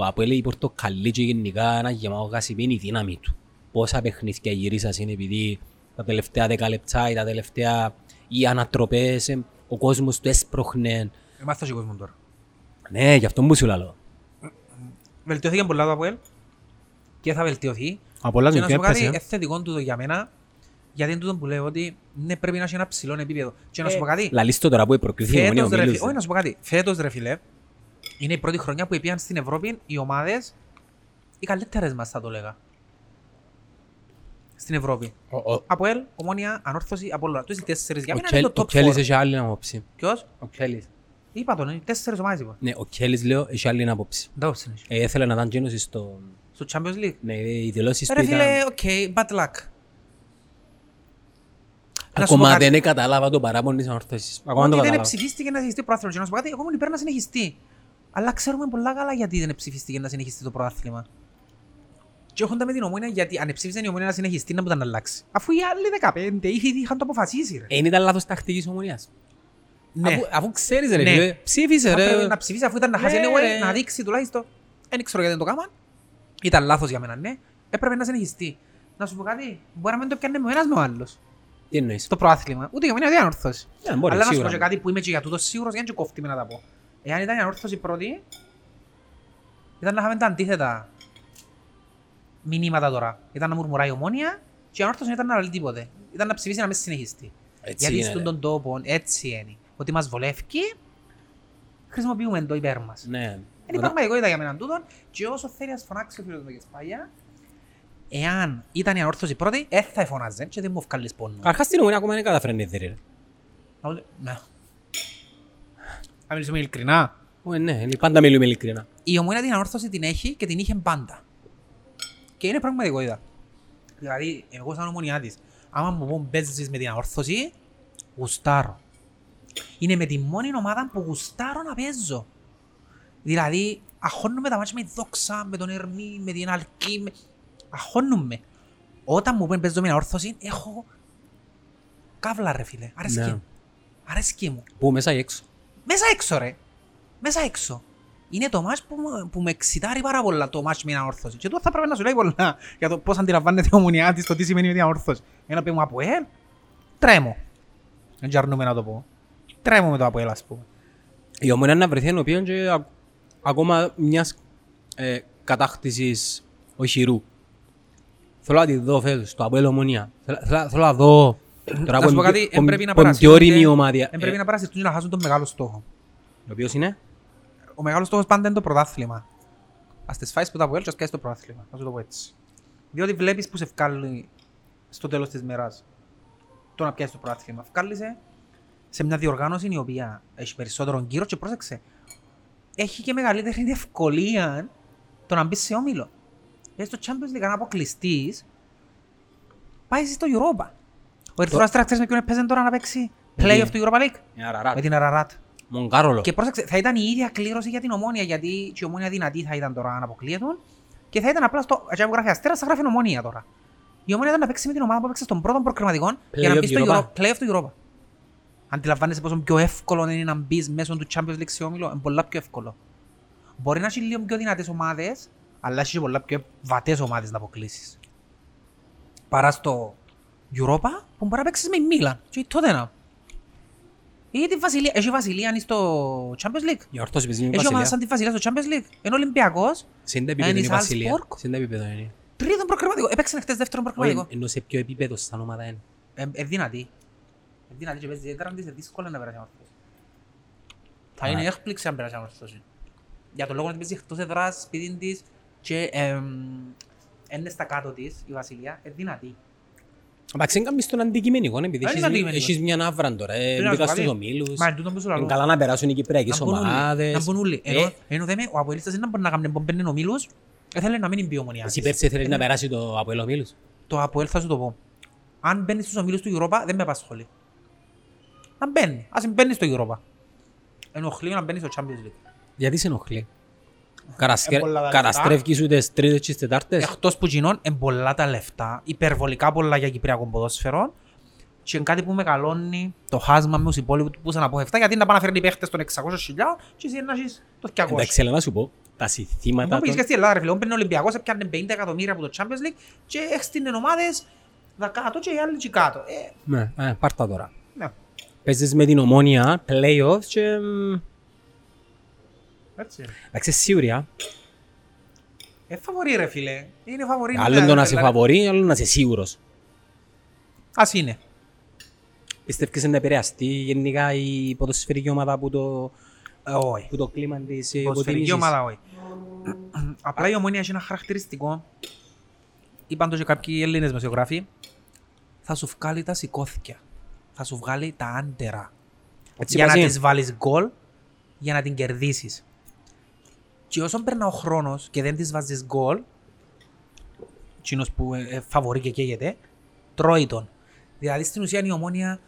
Το ΑΠΟΕΛ η πορτοκαλί και γενικά ένα γεμάτο γάσιπι είναι η δύναμη του. Πόσα παιχνίδια γυρίσας είναι επειδή τα τελευταία δέκα λεπτά ή τα τελευταία οι ανατροπές, ε, ο κόσμος του έσπροχνε. Είμαστε στο κόσμος τώρα. Ναι, γι' αυτό μου σου λαλώ. Βελτιώθηκε πολλά το ΑΠΟΕΛ και θα βελτιωθεί. Από όλα Και να σου πω κάτι, έπαιζε. είναι θετικό τούτο για μένα, γιατί είναι τούτο που λέω ότι ναι, πρέπει να έχει ένα ψηλό επίπεδο. Και να σου πω κάτι, Λαλείς το τώρα που προκριθεί η ομονία φέτος, ρε, ομίλους. φι- όχι να σου πω κάτι, φέτος ρε φίλε, είναι η πρώτη χρονιά που πήγαν στην Ευρώπη οι ομάδες οι καλύτερες μας θα το λέγα. Στην Ευρώπη. Ο- ο- ΑΠΟΕΛ, Ομόνια, Ανόρθωση, Απόλλωνα. Τους οι τέσσερις για Ο μένα Κέλ- είναι ο το top Κέλης 4. έχει άλλη άποψη. Ποιος; Ο Κέλης. Είπα τον, είναι τέσσερις ομάδες είπα. Ναι, ο Κέλης λέω έχει άλλη άποψη. Εντάξει είναι. Ε, Έθελε να ήταν γίνος στο... Στο Champions League. Ναι, οι δηλώσεις του Ρε ήταν... φίλε, οκ, bad luck. να σου πω Ακόμα κάτι. δεν κατάλαβα το παράπονο της Ανόρθωσης. Ακόμα δεν Ότι το δεν κατάλαβα. ψηφίστηκε να συνεχιστεί το πρωτάθλημα. Και να σου πω κάτι, εγώ ήμουν υπέρ να συνεχιστεί. Αλλά ξέρουμε πολλά καλά γιατί δεν ψηφίστηκε να συνεχιστεί το πρωτάθλημα. Και έχοντα με την Ομόνοια γιατί αν ψήφισαν η Ομόνοια να συνεχιστεί να μπορεί να αλλάξει. Αφού οι άλλοι 15 ήδη είχαν το αποφασίσει. Ρε. Ε, Είναι ήταν λάθος τακτικής Ομόνοιας. ναι. Αφού, αφού ξέρεις ρε Ναι. φίλε, ψήφισε Θα έπρεπε ρε. να ψηφίσει αφού ήταν να χάσει Ναι, anyway, ρε. να δείξει τουλάχιστον. Δεν ξέρω γιατί δεν το κάμαν. Ήταν λάθος για μένα, ναι. Έπρεπε να συνεχιστεί. Να σου πω κάτι, μπορεί να μην το πιάνε με ο ένας με ο άλλος. Τι εννοείς; Στο προάθλημα. Ούτε για μένα δεν ανόρθωση. Ναι, μπορεί, Αλλά να σου σίγουρα. πω και κάτι που είμαι και για τούτο σίγουρος για να και κόφτει με να τα πω. Εάν ήταν η ανόρθωση πρώτη, ήταν να είχαμε τα αντίθετα μηνύματα τώρα. Ήταν να μουρμουράει η ομόνια και η ανόρθωση ήταν να λέει τίποτε. Ήταν να ψηφίσει να μην συνεχιστεί. Έτσι Γιατί είναι, στον ρε. τον τόπο έτσι είναι. Ότι μας βολεύει, χρησιμοποιούμε το υπέρ μας. Ναι. Είναι η Όταν- πραγματικότητα για μένα τούτον και όσο θέλει ας φωνάξει ο φίλος μου και σπάγια, εάν ήταν η ανόρθωση πρώτη, δεν θα φωνάζε και δεν μου βγάλεις πόνο. Αρχάς την ομονία ακόμα δεν καταφέρνει να ρε. Να ούτε- Ναι. Να μιλήσουμε ειλικρινά. Ω, Ναι, πάντα μιλούμε ειλικρινά. Η ομόνια την ανόρθωση την έχει και την είχε πάντα. Και είναι πραγματικότητα. Δηλαδή, εγώ σαν ομονιά της, άμα μου πούν παίζεις με την ανόρθωση, γουστάρω. Είναι με τη μόνη ομάδα που γουστάρω να παίζω. Δηλαδή, αχώνουμε τα μάτια με τη δόξα, με τον Ερμή, με την Αλκή, με... αχώνουμε. Όταν μου πούν παίζω με την ανόρθωση, έχω καύλα ρε φίλε. Αρέσκει Ναι. μου. Αρέσκει μου. Πού μέσα ή έξω. Μέσα έξω ρε. Μέσα έξω. Είναι το μάτς που, μου- που με εξητάρει πάρα πολλά το μάτς με την ανόρθωση. Και τώρα θα πρέπει να σου λέει πολλά για το πώς αντιλαμβάνεται η ομονιά της το τι σημαίνει με την ανόρθωση. Για να πει μου από ελ, τρέμω. Δεν τζαρνούμε να το πω. Τρέμω με το από ελ ας πούμε. Η ομονία να βρεθεί ενώπιον και α- ακόμα μιας ε, κατάκτησης ο Χιρού. Θέλω να τη δω φέτος, το Αποέλ Ομονία. Θέλω- Θέλω θέλω να δω... Τώρα Να σου πω που- κάτι, που- εν πρέπει να που- πιο όρημη ομάδα. Εν πρέπει Ε, να παρασυρθούν και να χάσουν τον μεγάλο στόχο. Ο οποίος είναι; Ο μεγάλος στόχος πάντα είναι το πρωτάθλημα. Ας τις φάεις που τα βγάλεις και ας κάνεις το πρωτάθλημα. Να σου το πω έτσι. Διότι βλέπεις που σε βγάλει στο τέλος της μέρας το να πιάσεις το πρωτάθλημα. Βγάλεις σε μια διοργάνωση η οποία έχει περισσότερο κύρο και πρόσεξε. Έχει και μεγαλύτερη ευκολία το να μπεις σε όμιλο. Γιατί στο Champions League αν αποκλειστείς πάεις στο Europa. Ο Ερυθρός Αστράς ξέρεις με ποιον έπαιζε τώρα να παίξει play-off του Europa League. Είναι Αραράτ. Με την Ararat. Μονκάρολο. Και πρόσεξε, θα ήταν η ίδια κλήρωση για την ομόνια, γιατί και η ομόνια δυνατή θα ήταν τώρα αν αποκλείεται. Και θα ήταν απλά στο. Έτσι που γράφει αστέρα, θα γράφει ομόνια τώρα. Η ομόνια ήταν να παίξει με την ομάδα που έπαιξε στον πρώτο προκριματικό για να Play-off μπει στο Europa. Euro, play-off του Europa. Αντιλαμβάνεσαι πόσο πιο εύκολο είναι να μπεις μέσω του Champions League σε όμιλο, είναι πολλά πιο εύκολο. Μπορεί να έχει λίγο πιο δυνατές ομάδες, αλλά έχει και πολλά πιο βατές ομάδες να αποκλείσεις. Παρά στο Europa που μπορεί να παίξεις με η Μίλαν. Και τότε να. Ή τη Βασιλεία. Έχει Βασιλεία στο Champions League. Για ορθώς παίζει με Έχει ομάδα Βασιλεία. σαν τη Βασιλεία στο Champions League. Είναι Ολυμπιακός. Σε τι επίπεδο Εν είναι η εις Βασιλεία. Salzburg. Σε τι επίπεδο είναι. Τρίτον προκριματικό. Έπαιξε χτες δεύτερον προκριματικό. Όχι, ενώ σε ποιο επίπεδο σαν ομάδα είναι. Ε, ε, δυνατή. Ε, δυνατή και παίζει ιδιαίτερα της, ε, δύσκολο να περάσει αμορφώσει. Θα Α. είναι έκπληξη αν περάσει αμορφώσει. Για τον λόγο ότι παίζει εκτός εδράς, σπίτι της και εμ, είναι στα κάτω της η Βασιλεία, ε, δυνατή. Εντάξει, είναι κάνεις τον αντικειμενικό, επειδή Δεν είναι έχεις- αντικειμενικό. έχεις μια άβρα τώρα. ε, Θέλω να Μπήκα σου πω στους κάτι. ομίλους. Μα εν τούτον που σου Είναι λαλώ. καλά να περάσουν οι κυπριακές Να μπουν όλοι, ομάδες. Να μπουν όλοι. Ε, Ενώ- Ενώ δε με, ο Αποελίστας δεν μπορεί να κάνει μπομπένει ομίλους, ήθελε να μείνει πιο Εσύ πέρσι θέλεις Ε, να περάσει το Αποέλ ομίλους; Το Αποέλ θα σου το πω. Αν μπαίνεις στους ομίλους του Europa δεν με απασχολεί. Να μπαίνει. Ας μπαίνεις στο Europa. Ενοχλεί να μπαίνεις στο Champions League. Γιατί σε ενοχλεί; Καταστρέφεις σου τις τρίτες και τις τετάρτες. Εκτός που γίνον, είναι πολλά τα λεφτά, υπερβολικά πολλά για Κυπριακό ποδόσφαιρο και είναι κάτι που μεγαλώνει το χάσμα με τους υπόλοιπους που πούσαν από 7 γιατί να πάνε να φέρνει οι παίχτες των 600.000 και εσύ να έχεις το 200. Εντάξει, θέλω να σου πω, τα συστήματα Μα πήγες και των... στην Ελλάδα ρε φίλε, πριν ο Ολυμπιακός έπιανε 50 εκατομμύρια από το Champions League και έχτινε ομάδες δακάτω και οι άλλοι και κάτω. Ε, Ναι, ε, πάρ' τα τώρα. ναι. Παίζεις με την ομόνια, play-off και... μ, Έτσι. Εντάξει, σίγουρη, α. Ε, φαβορεί ρε φίλε. Είναι φαβορεί. Άλλο το να σε φαβορεί, άλλο να είσαι σίγουρος. Ας είναι. Πιστεύεις να επηρεαστεί γενικά η ποδοσφαιρική ομάδα που το, Ε, Όχι. που το κλίμα της Η ποδοσφαιρική υποτίμησης. ομάδα όχι. Απλά η ομόνια έχει ένα χαρακτηριστικό. Είπαν το και κάποιοι Έλληνες μεσογράφοι. Θα σου βγάλει τα σηκώθηκια. Θα σου βγάλει τα άντερα. Έτσι για να πας είναι. τις βάλεις γκολ, για να την κερδίσεις. Και όσο περνά ο χρόνος και δεν της βάζεις γκολ, εκείνος που ε, ε, φαβορεί και καίγεται, τρώει τον. Δηλαδή στην ουσία η ομόνια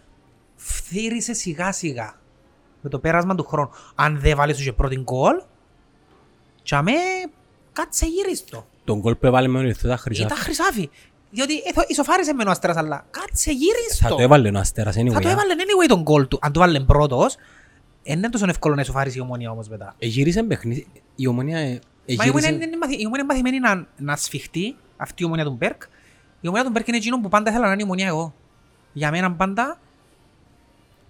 φθύρισε σιγά σιγά με το πέρασμα του χρόνου. Αν δεν βάλεις σου και πρώτη γκολ, τσαμέ κάτσε γύριστο. Τον γκολ που έβαλε με τον Ιωθώτα Χρυσάφη. Ήταν χρυσάφι. Διότι εθω- ισοφάρισε με ο Αστέρας, αλλά κάτσε Θα γύριστο. το έβαλε ο Αστέρας, anyway. Θα το α. έβαλε anyway τον γκολ του. Αν το βάλε πρώτος, δεν είναι τόσο εύκολο να ισοφάρεις η ομόνια όμως μετά. Εγύρισε παιχνίδι. Η ομονία ε, Μα η ομόνια εγύρισε... είναι, είναι μαθη- η ομόνια είναι μαθημένη να, να σφιχτεί αυτή η ομόνια του Μπέρκ. Η ομόνια του Μπέρκ είναι εκείνο που πάντα ήθελα να είναι η ομόνια εγώ. Για μένα πάντα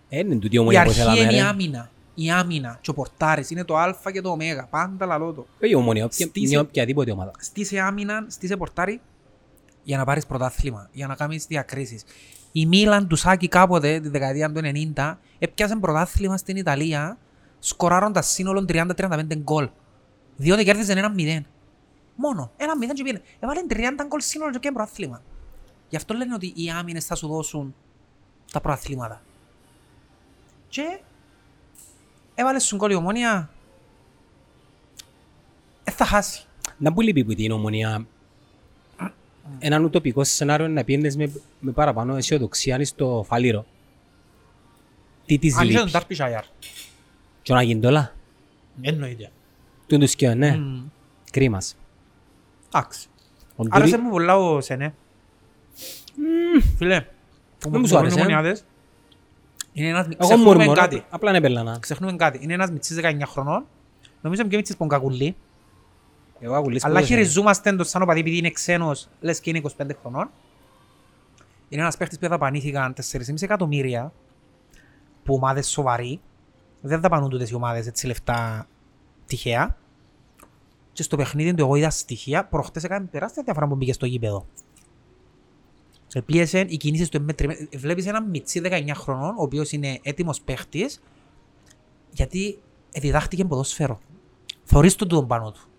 Ε, Είναι τούτη η η ομονία που αρχή θέλαμε. είναι η ρε. άμυνα. Η άμυνα και ο πορτάρης είναι το α και το ω. Πάντα λαλό το. Όχι η ομονία, όποια- Στήσε- μια οποιαδήποτε ομάδα. Στήσε άμυνα, στήσε πορτάρι για να πάρεις πρωτάθλημα, για να κάνεις διακρίσεις. Η Μίλαν του Σάκη κάποτε, τη δεκαετία του 90, έπιασε πρωτάθλημα στην Ιταλία, σκοράροντας σύνολο 30-35 γκολ. Διότι κέρδιζε ένα 0. Μόνο. Ένα 0 και πήγαινε. Έβαλε 30 γκολ σύνολο και πιάνε πρωτάθλημα. Γι' αυτό λένε ότι οι άμυνες θα σου δώσουν τα πρωταθλήματα. Και έβαλε σου γκολ η ομόνια, ε, θα χάσει. Να που λείπει που την ομονία έναν ουτοπικό σενάριο είναι να πιένες με, με παραπάνω αισιοδοξία είναι στο φαλήρο. Τι της Αν είχε τον λείπει. Τάρπι Σάιαρ. Και να γίνει τώρα. Εννοείται. Του τους και ναι. Μμμ. Κρίμας. Εντάξει. Ο Άρεσε Ντούρι- μου πολλά ο Σενέ. Φίλε, που Δεν μου σου άρεσε, ε. μονιάδες, Είναι ένας... Εγώ Ξεχνούμε μουρμουρώ, κάτι. απλά είναι πελάνα. Ξεχνούμε κάτι. Είναι ένας μητσής 19 χρονών. Νομίζω πιο μητσής πονκακουλή. Εγώ ακουλείς Αλλά πόδος είναι. χειριζόμαστε το σαν οπαδί επειδή είναι ξένος, λες και είναι 25 χρονών. Είναι ένας παίχτης που δαπανήθηκαν 4,5 εκατομμύρια που ομάδες σοβαροί. Δεν δαπανούν τούτες οι ομάδες έτσι λεφτά τυχαία. Και στο παιχνίδι του εγώ είδα στοιχεία, προχτές έκανε τεράστια διαφορά που μπήκε στο γήπεδο. Σε πίεσε, οι κινήσεις του είναι μετρημένες. Βλέπεις έναν μιτσί 19 χρονών, ο οποίος είναι έτοιμος παίχτης, γιατί διδάχτηκε ποδόσφαιρο. Θωρείς τον τον πάνω του.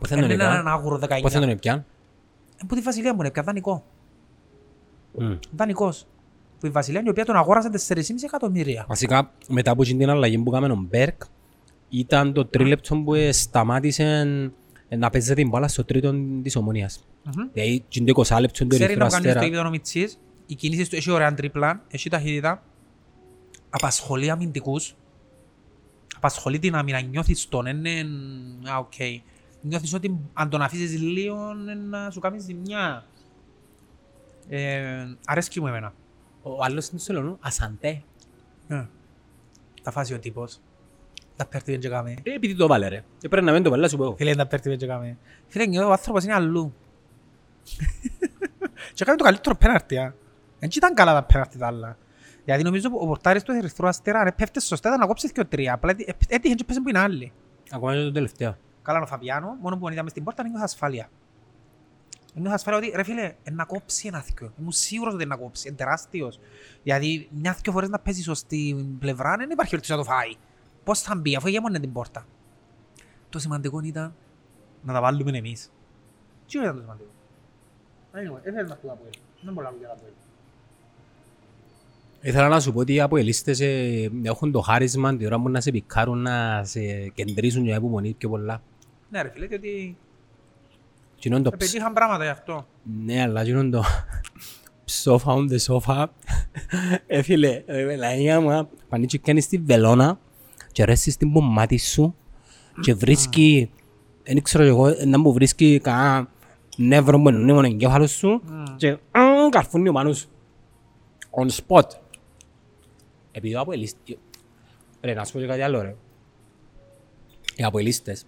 Πού θα τον Είναι έναν έπιαν. άγουρο 19. Πού θα τον έπιαν. Ε, Που τη Βασιλεία μου είναι, πια δανεικό. Μμ. Δανεικός. Που η Βασιλεία η οποία τον αγόρασε 4,5 εκατομμύρια. Βασικά, μετά από την αλλαγή που έκαμε ο Μπέρκ, ήταν το τρίλεπτο που ε, σταμάτησε ε, να παίζει την μπάλα στο τρίτο της ομονίας. Μμμ. Δηλαδή, την το 20 λεπτό του Ξέρει Ερυθρού να κάνεις στο Αστέρα. γήπεδο ο Μιτσής, οι κινήσεις του έχει ωραία τρίπλα, έχει ταχύτητα, απασχολεί αμυντικούς, απασχολεί την άμυνα, νιώθεις τον, είναι, α, οκ. Νιώθεις ότι αν τον αφήσεις λίγο, είναι να σου κάνεις ζημιά. Ε, αρέσκει μου εμένα. Ο άλλος είναι στο Λονού, Ασαντέ. Ε, Τα φάσει ο τύπος. Τα πέρτη δεν κάμε. Ε, Επειδή το βάλε ρε. Και πρέπει να μην το βάλε, σου πω. Φίλε, τα πέρτη δεν κάμε. Φίλε, νιώθω ο άνθρωπος είναι αλλού. Και έκανε το καλύτερο πέναρτι, α. Δεν ήταν καλά τα πέναρτι τα άλλα. Γιατί νομίζω ο πορτάρις του Ερυθρού Αστέρα ρε, πέφτει σωστά, ήταν να κόψεις και ο τρία. Απλά έτυχε- έτυχε και πέσε που είναι άλλοι. Ακόμα είναι το τελευταίο. Καλά ο Φαβιάνο, μόνο που είδαμε στην πόρτα νιώθω ασφάλεια. Νιώθω ασφάλεια ότι ρε φίλε, ε, να κόψει ένα θκιο. Ήμουν σίγουρος ότι είναι να κόψει, είναι τεράστιος. Γιατί μια δυο φορές να παίζει σωστή πλευρά δεν υπάρχει ότι να το φάει. Πώς θα μπει αφού γέμονε την πόρτα. Το σημαντικό ήταν να τα βάλουμε εμείς. Τι ήταν το σημαντικό. Anyway, δεν θέλω να πω από ελ. Δεν μπορώ να πω για από ελ. Ήθελα να σου πω ότι οι αποελίστες ε, έχουν το χάρισμα την ώρα που να σε πικάρουν, να σε κεντρήσουν για υπομονή πιο πολλά. Ναι ρε φίλε, διότι Τι είναι το ε, ψ- πετύχαν πράγματα γι' αυτό. Ναι, αλλά τι είναι το sofa on the sofa. Ε, φίλε, ε, λαϊκά μου, πανίτσι κάνεις τη βελόνα και ρέσεις την πομάτι σου και βρίσκει, δεν ξέρω εγώ, να μου βρίσκει κανένα νεύρο που είναι μόνο εγκέφαλος σου και α, καρφούνει ο μάνος σου. On spot. Επειδή ο αποελίστης... Ρε, να σου πω και κάτι άλλο, ρε. Οι αποελίστες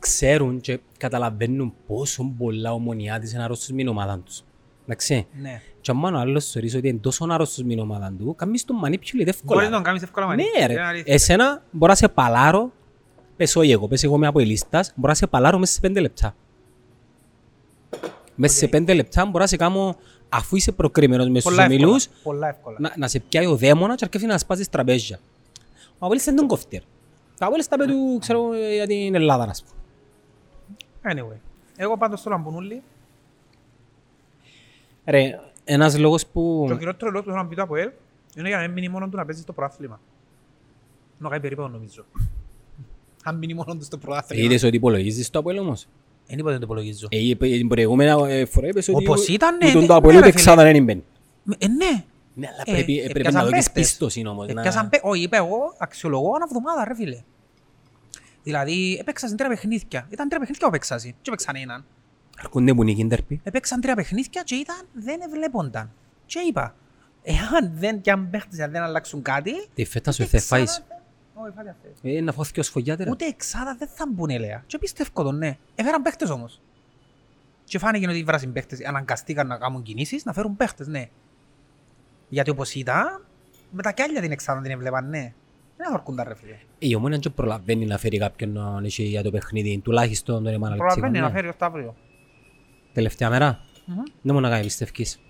ξέρουν και καταλαβαίνουν πόσο πολλά ομονιά της είναι αρρώστος με την ομάδα τους. Εντάξει. Ναι. Και αν ο άλλος θεωρείς ότι είναι τόσο αρρώστος με την ομάδα του, κάνεις τον manipulate εύκολα. Μπορείς να τον κάνεις εύκολα μαζί. Ναι ρε. Εσένα μπορώ να σε παλάρω, πες όχι εγώ, πες εγώ είμαι από ελίστας, μπορώ να σε παλάρω μέσα σε πέντε λεπτά. Μέσα σε πέντε λεπτά μπορώ να σε κάνω, αφού είσαι προκριμένος μέσα στους Πολλά εύκολα. ομιλούς, Πολλά εύκολα. να, να σε πιάει ο δαίμονας και αρκεύει να σπάσεις τραπέζια. Ο Αβέλης δεν τον κόφτει. ρε. Ο Αβέλης τα πέτου, ξέρω, για την Ελλάδα, ας πούμε. Anyway. Εγώ πάντως θέλω να μπουν όλοι. Ρε, ένας λόγος που... Και ο κυριότερο λόγος που θέλω να πει το ΑΠΟΕΛ είναι για να μην μείνει μόνο του να παίζει στο πρωτάθλημα. Να κάνει περίπου νομίζω. Αν μείνει μόνο του στο πρωτάθλημα. Είδες ότι υπολογίζεις το Αποέλ όμως; Δεν είπα δεν το υπολογίζω. Ε, είπε- την προηγούμενα ε, φορά είπες ότι... Όπως ήταν, ναι, Ούτον ναι, το Αποέλ ναι, ούτε ρε, φίλε. εξάδα δεν είναι. Ε, ναι. Ναι, αλλά Ε, πρέπει, ε, πρέπει πιάσαν να δώσεις παίχτες. πίστοση όμως. Ε, να- πιάσαν πέ- Όχι, είπα εγώ, αξιολογώ ανά εβδομάδα ρε φίλε. Δηλαδή, έπαιξαν τρία παιχνίδια. Ήταν τρία παιχνίδια που έπαιξαν. Και έπαιξαν έναν. Αρκούνται που νικήν τερπί. Έπαιξαν τρία παιχνίδια και ήταν, δεν εβλέπονταν. Και είπα, εάν δεν και αν παίχτες αν δεν αλλάξουν κάτι, Τη φέτας σου ούτε θα φάεις. εξάδα- Όχι, φάτε αυτές. Ε, να φώθηκε ο σφογιάτερα. Ούτε εξάδα δεν θα μπουν ελέα. Και πιστεύω το ναι. Έφεραν παίχτες όμως. Και φάνηκε ότι οι βράσιν παίχτες αναγκαστήκαν να κάνουν κινήσεις, να φέρουν παίχτες, ναι. Γιατί όπως ήταν, με τα κιάλια την εξάδα την έβλεπαν, ναι. Δεν αθορκούνταν ρε φίλε. Η ομόνια δεν προλαβαίνει να φέρει κάποιον να έχει για το παιχνίδι, τουλάχιστον τον Εμμάνα Προλαβαίνει να Λεψίγο. φέρει ως το αύριο. Τελευταία μέρα. Μμμ. Δεν μου να κάνει πιστεύκεις.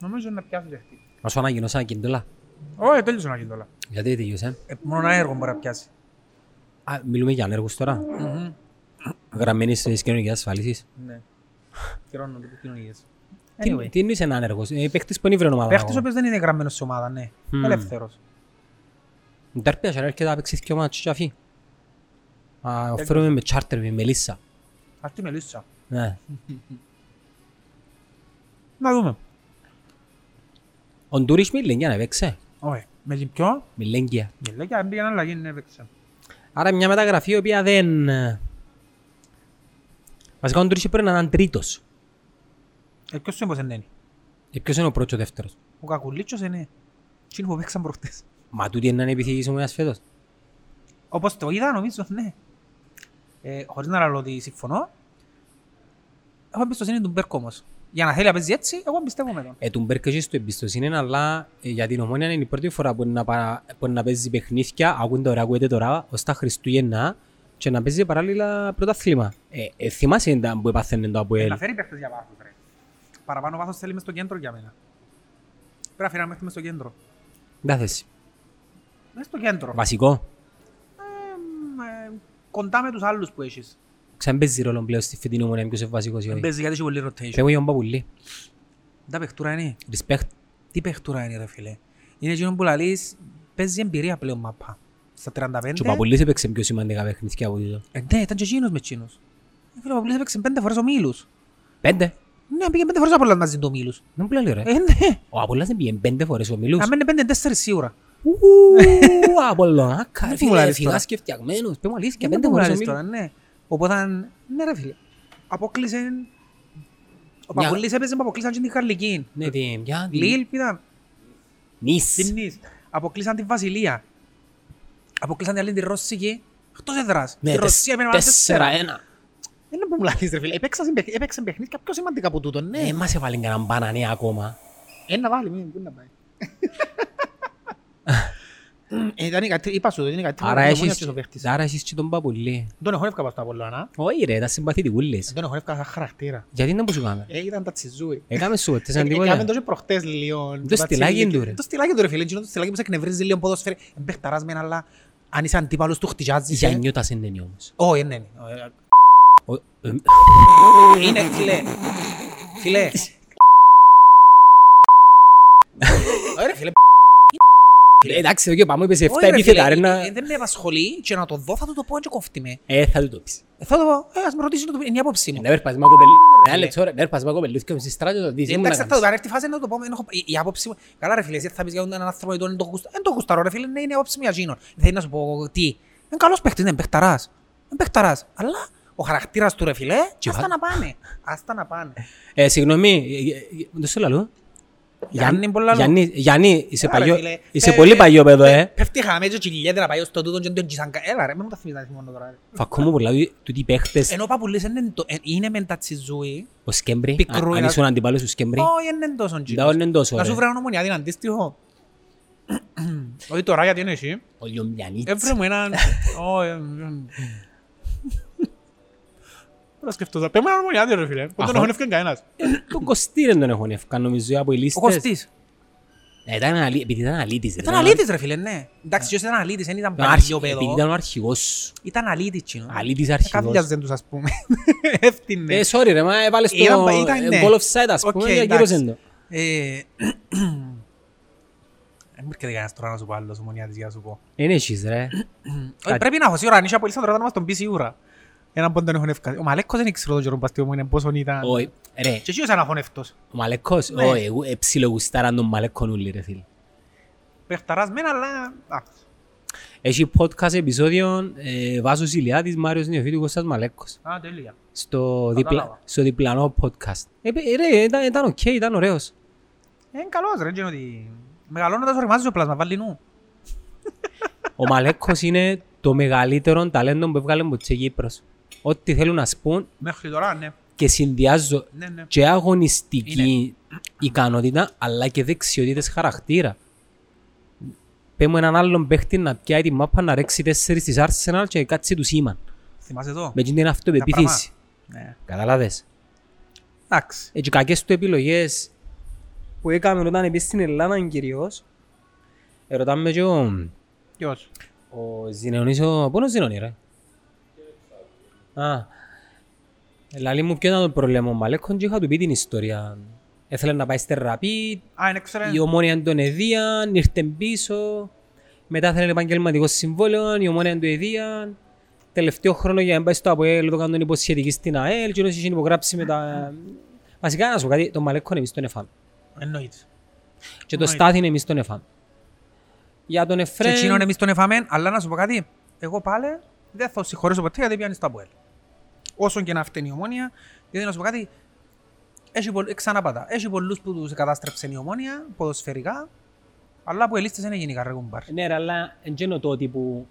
Νομίζω να πιάσει δεχτή. Να σου ανακοινώσα ένα κιντόλα. Όχι, τέλειωσε να γίνει τώρα. Γιατί τελείωσε. Ε, Μόνο ένα έργο μπορεί να πιάσει. Α, μιλούμε για ανέργους τώρα. Μμμ. Γραμμένης της κοινωνικής ασφάλισης. Ναι. Κυρώνω λίγο κοινωνίες. Τι- Anyway. Τι είναι ένα άνεργος. Ε, Παίχτης που είναι βρε ομάδα. Παίχτης ο οποίος δεν είναι γραμμένος σε ομάδα, ναι. Μμμ. Ελεύθερος. Τερπία, και έρχεται να παίξεις δυο μάτσες και αφή. Α, Οφέρουμε με τσάρτερ, με μελίσσα. Αυτή με λύσα. Ναι. Να δούμε. Ο Ντούρις Μιλέγγια να παίξε. Όχι. Με την ποιο. Μιλέγγια. Μιλέγια, αν πήγαινε αλλαγή, ναι, έπαιξε. Άρα μια μεταγραφή η οποία δεν... ε, Βασικά ο Ντούρις πρέπει να είναι τρίτος. Ε, ποιος είναι πως είναι; Και ποιος είναι ο πρώτος και ο δεύτερος. Ο Κακουλίτσος είναι. Τι είναι που παίξαν προχτές. Μα τούτη είναι να είναι επιθυμής ομάδας φέτος. Όπως το είδα, νομίζω, ναι. Ε, χωρίς να λέω ότι συμφωνώ. Έχω εμπιστοσύνη του Μπέρκ όμως. Για να θέλει να παίζει έτσι, εγώ πιστεύω με τον. Ε, του Μπέρκ έχεις στο εμπιστοσύνη, αλλά ε, για την ομόνια είναι η πρώτη φορά που να, παρα- που να παίζει παιχνίδια, ακούνται τώρα, ακούγεται τώρα, ως τα Χριστούγεννα και να παίζει παράλληλα πρωτάθλημα. Ε, ε, θυμάσαι τα που έπαθαινε το Ε, Αποέλ; Να φέρει παίχτες για βάθος, ρε. Παραπάνω βάθος θέλει μες στο κέντρο για μένα. Πρέπει να φέρει ένα παίχτη μες στο κέντρο. Δεν θέση. Μες στο κέντρο. Βασικό. Εμ, ε, Κοντά με τους άλλους που έχεις. Ξαν παίζει ρόλο πλέον στη φετινή ομονία ποιος είναι βασικός ή όχι. Παίζει γιατί έχει πολύ rotation. Πέμω για τον Παπουλή. Τα παιχτούρα είναι. Respect. Τι παιχτούρα είναι ρε φίλε. Είναι εκείνο που λαλείς, παίζει εμπειρία πλέον μάπα. Στα 35. Και ο Παπουλής έπαιξε πιο σημαντικά παιχνίδια από τούτο. Ε, ναι, ήταν και εκείνος μες εκείνος. Ε, φίλε, ο Παπουλής έπαιξε πέντε φορές ο Μίλους. Πέντε. Ναι, πήγε πέντε φορές Απόλλωνας μαζί του ο Μίλους. Δεν μου λέει ρε. Ε, ναι. Ο Απόλλωνας δεν πήγε πέντε φορές ο Μιλούς. Αν μένει πέντε τέσσερις σίγουρα. Ου, Απολλωνάκα. Δεν Φίλε, μου λάρεις φυγάς τώρα. και φτιαγμένος. Πέμω αλήθεια Και πέντε φορές ο Μιλούς. τώρα, ναι. Οπότε, ναι ρε φίλε. Απόκλεισε... Ο Μια- Παπουλής έπαιζε που αποκλείσαν και την Χαρλική. Ναι, τι, για τη- Λίλ ήταν. Νης. Την Νης. Αποκλείσαν την Βασιλεία. Αποκλείσαν την άλλη την Ρώσικη. Εκτός έδρας. Ναι, Η Ρωσία έμενε με τέσσερα ένα. Δεν είναι που μου λαλείς ρε φίλε. Έπαιξαν παιχ- Έπαιξαν παιχνίδια πιο σημαντικά από τούτο, ναι. Ε, μας έβαλε κανέναν μπανανέ ακόμα. Ένα βάλει, μην πού να πάει. Ε, Ήταν η κατρί- είπα σου, είναι η κατρί- Άρα η έχεις, ομόνια και ο παίχτης. άρα έχεις και τον Παπουλή. Τον εχώνευκα πάνω στο Απολλώνα. Όχι ρε, τα συμπαθητικούλες. Τον εχώνευκα σαν χαρακτήρα. Γιατί δεν που σου κάμε. Ε, ήταν τα τσιζούι. Έκαμε σου, τις Ε, Έκαμε αντίποτε. το και προχτές λίγο. Το στυλάκι του, ρε. Το στυλάκι του ρε φίλε. εκείνο Το στυλάκι που σε εκνευρίζει λίγο ποδοσφαίρι. Εμπέχταρας μεν, αλλά αν είσαι αντίπαλος του χτυζάζεις. Για ε. νιώτας είναι νιώ όμως. Όχι, ναι, ναι. Ο- ε, Είναι, φίλε. Φίλε. Ωραία, φίλε. Ε, Εντάξει, εδώ και πάμε, είπες 7 Όχι, ρε, επίθετα, ρε, φίλε, να... ε, Δεν με απασχολεί και να το δω θα του το πω και κόφτει με. Ε, θα του το πεις. Ε, Θα το πω, ε, ας με ρωτήσει, να το πει, είναι η άποψή μου. Να βέρπας μα κοπελί... Ένα λεπτό, ρε, βέρπας μα κοπελούθηκια και με στη στράτη το δεις. ήμουν να Εντάξει, θα το κάνεις. πω, αν έρθει η φάση να το πω, εν έχω- η- η άποψη μου. Καλά ρε φίλε, εσύ θα πεις για έναν άνθρωπο γιατί δεν το γουστα- δεν το γουσταρώ ρε φίλε, ναι, είναι η άποψη μου για εκείνον. Θέλει να σου πω τι. Είναι καλός παίχτης, είναι παιχταράς. Είναι παιχταράς. Αλλά ο χαρακτήρας του ρε φίλε, Και άστα βά- να πάνε. Άστα να πάνε. Ε, συγγνώμη, ε, ε, δεν σου λαλώ. Γιάννη, πολλά λόγω. Γιάννη, Γιάννη, είσαι, Έλα, ρε, παλιό, φίλε. είσαι Ε, πολύ ε, παλιό παιδό, ε. Πέφτει χαμέ και κυλιέται να πάει ως το τούτο και τον τζισαν κα- Έλα ρε, μην μου τα θυμίζεις να θυμώνω τώρα ρε. Φακό μου πολλά, τούτοι οι παίχτες, Ενώ ο Παπουλής είναι το- ε, είναι μεν τα τσιζούι, ο Σκέμπρι, Πικρού αν είναι- ήσουν αντιπάλος του Σκέμπρι, όχι είναι τόσο δεν τζίνος. είναι τόσο, Να σου ρε. βρω ένα ομονιάδι είναι αντίστοιχο. Όχι τώρα γιατί είναι εσύ; Ο Λιωμιανίτς. Έβρε μου έναν... Ω, ε, ε, Τώρα σκεφτόσα. Πες μου έναν ομονιάδι ρε φίλε. Που τον Αχα. έχουν ευκαιρία κανένας. Τον Κωστή δεν τον έχουν ευκά, νομίζω, από οι Ο λίστες. Κωστής. Ε, ήταν αλή- επειδή ήταν αλήτης. ρε, Ήταν αλήτης ρε φίλε, ναι. Εντάξει, ποιος ήταν αλήτης, δεν ήταν Ήταν αρχι- παλιό Επειδή παιδό. ήταν ο αρχηγός σου. Ήταν αλήτης κοινό. Αλήτης αρχηγός. Καθιάζαν τους ας πούμε. Εύτηνε. Ε, sorry ρε, μα έβαλες Ήταν- το ήταν, ε, ναι. goal offside, ας Οκ, πούμε, και εντάξει. ακύρωσεν το. Ε, Δεν μου έρχεται κανένας τώρα να σου πω άλλος ομονιάτης για να σου πω. Είναι εσείς ρε. Όχι, πρέπει να έχω σίγουρα, αν είσαι από Ελίσσανδρο, θα μας τον πεις σίγουρα. Έναν πόντο τον έχουν ευκάσει. Ο Μαλέκος δεν ήξερε τον καιρό που αστείο μου είναι πόσο ήταν. Όχι, ρε, Και εσύ ήταν αφωνευτός. ο Μαλεκός, Ναι. όχι, εγώ ε, ψιλογουστάραν τον Μαλεκόν ούλοι ρε φίλε. Πεχταράς μεν, αλλά... εντάξει. Έχει podcast επεισόδιο ε, Βάσος Ηλιάδης, Μάριος Νιοφίτου, Κώστας Μαλέκος. Α, τέλεια. Στο, Κατάλαβα. διπλα, στο διπλανό podcast. Ε, παι- ρε, ήταν, ήταν οκ, ήταν ωραίος. Είναι καλός ρε, και ότι... Μεγαλώνοντας ωριμάζει το πλάσμα, βάλει νου. Ο Μαλέκος είναι το μεγαλύτερο ταλέντο που έβγαλε από την Κύπρος. Ό,τι θέλουν ας πουν Μέχρι τώρα, ναι. και συνδυάζω Ναι, ναι. και αγωνιστική ικανότητα αλλά και δεξιότητες χαρακτήρα. Πέμω έναν άλλον παίχτη να πιάει τη μάπα να ρέξει τέσσερις της Arsenal και κάτσει τους Σίμαν. Θυμάσαι εδώ. Με την αυτοπεποίθηση. Ναι. Καταλάβες. Εντάξει. Έτσι κακές του επιλογές που έκαμε όταν πήγε στην Ελλάδα κυρίως. Ερωτάμε και ο, Ποιος; ο Ζηνεωνής, ο... Πού είναι ο Ζηνεωνή ρε; Α, λαλή μου ποιο ήταν το πρόβλημα. Ο Μαλέκον και είχα του πει την ιστορία. Έθελε να πάει στη Ραπή, Α, είναι ξέρε. η ομόνια τον εδίαν, ήρθε πίσω. Μετά θέλει επαγγελματικό συμβόλαιο, η ομόνια του εδίαν. Τελευταίο χρόνο για να πάει στο ΑΠΟΕΛ, το κάνουν υποσχετική στην ΑΕΛ και όσοι είχε υπογράψει με τα... Βασικά να σου πω κάτι, τον Μαλέκον εμείς τον εφάμε. Εννοείται. Και το Εννοείται. Στάθιν εμείς τον εφάμε. Για τον Και Εφρέμ... εκείνον εμείς τον εφάμε, αλλά να σου πω κάτι. Εγώ πάλι δεν θα συγχωρήσω ποτέ γιατί πιάνεις στο Αποέλ. Όσον και να φταίνει η ομόνια, γιατί να σου πω κάτι, έχει πολλ... ξαναπάτα. Έχει πολλούς που τους κατάστρεψε η ομόνια, ποδοσφαιρικά, αλλά που ελίστες δεν έγινε καρέ κουμπάρ. Ναι ρε, αλλά εν γένω τότε που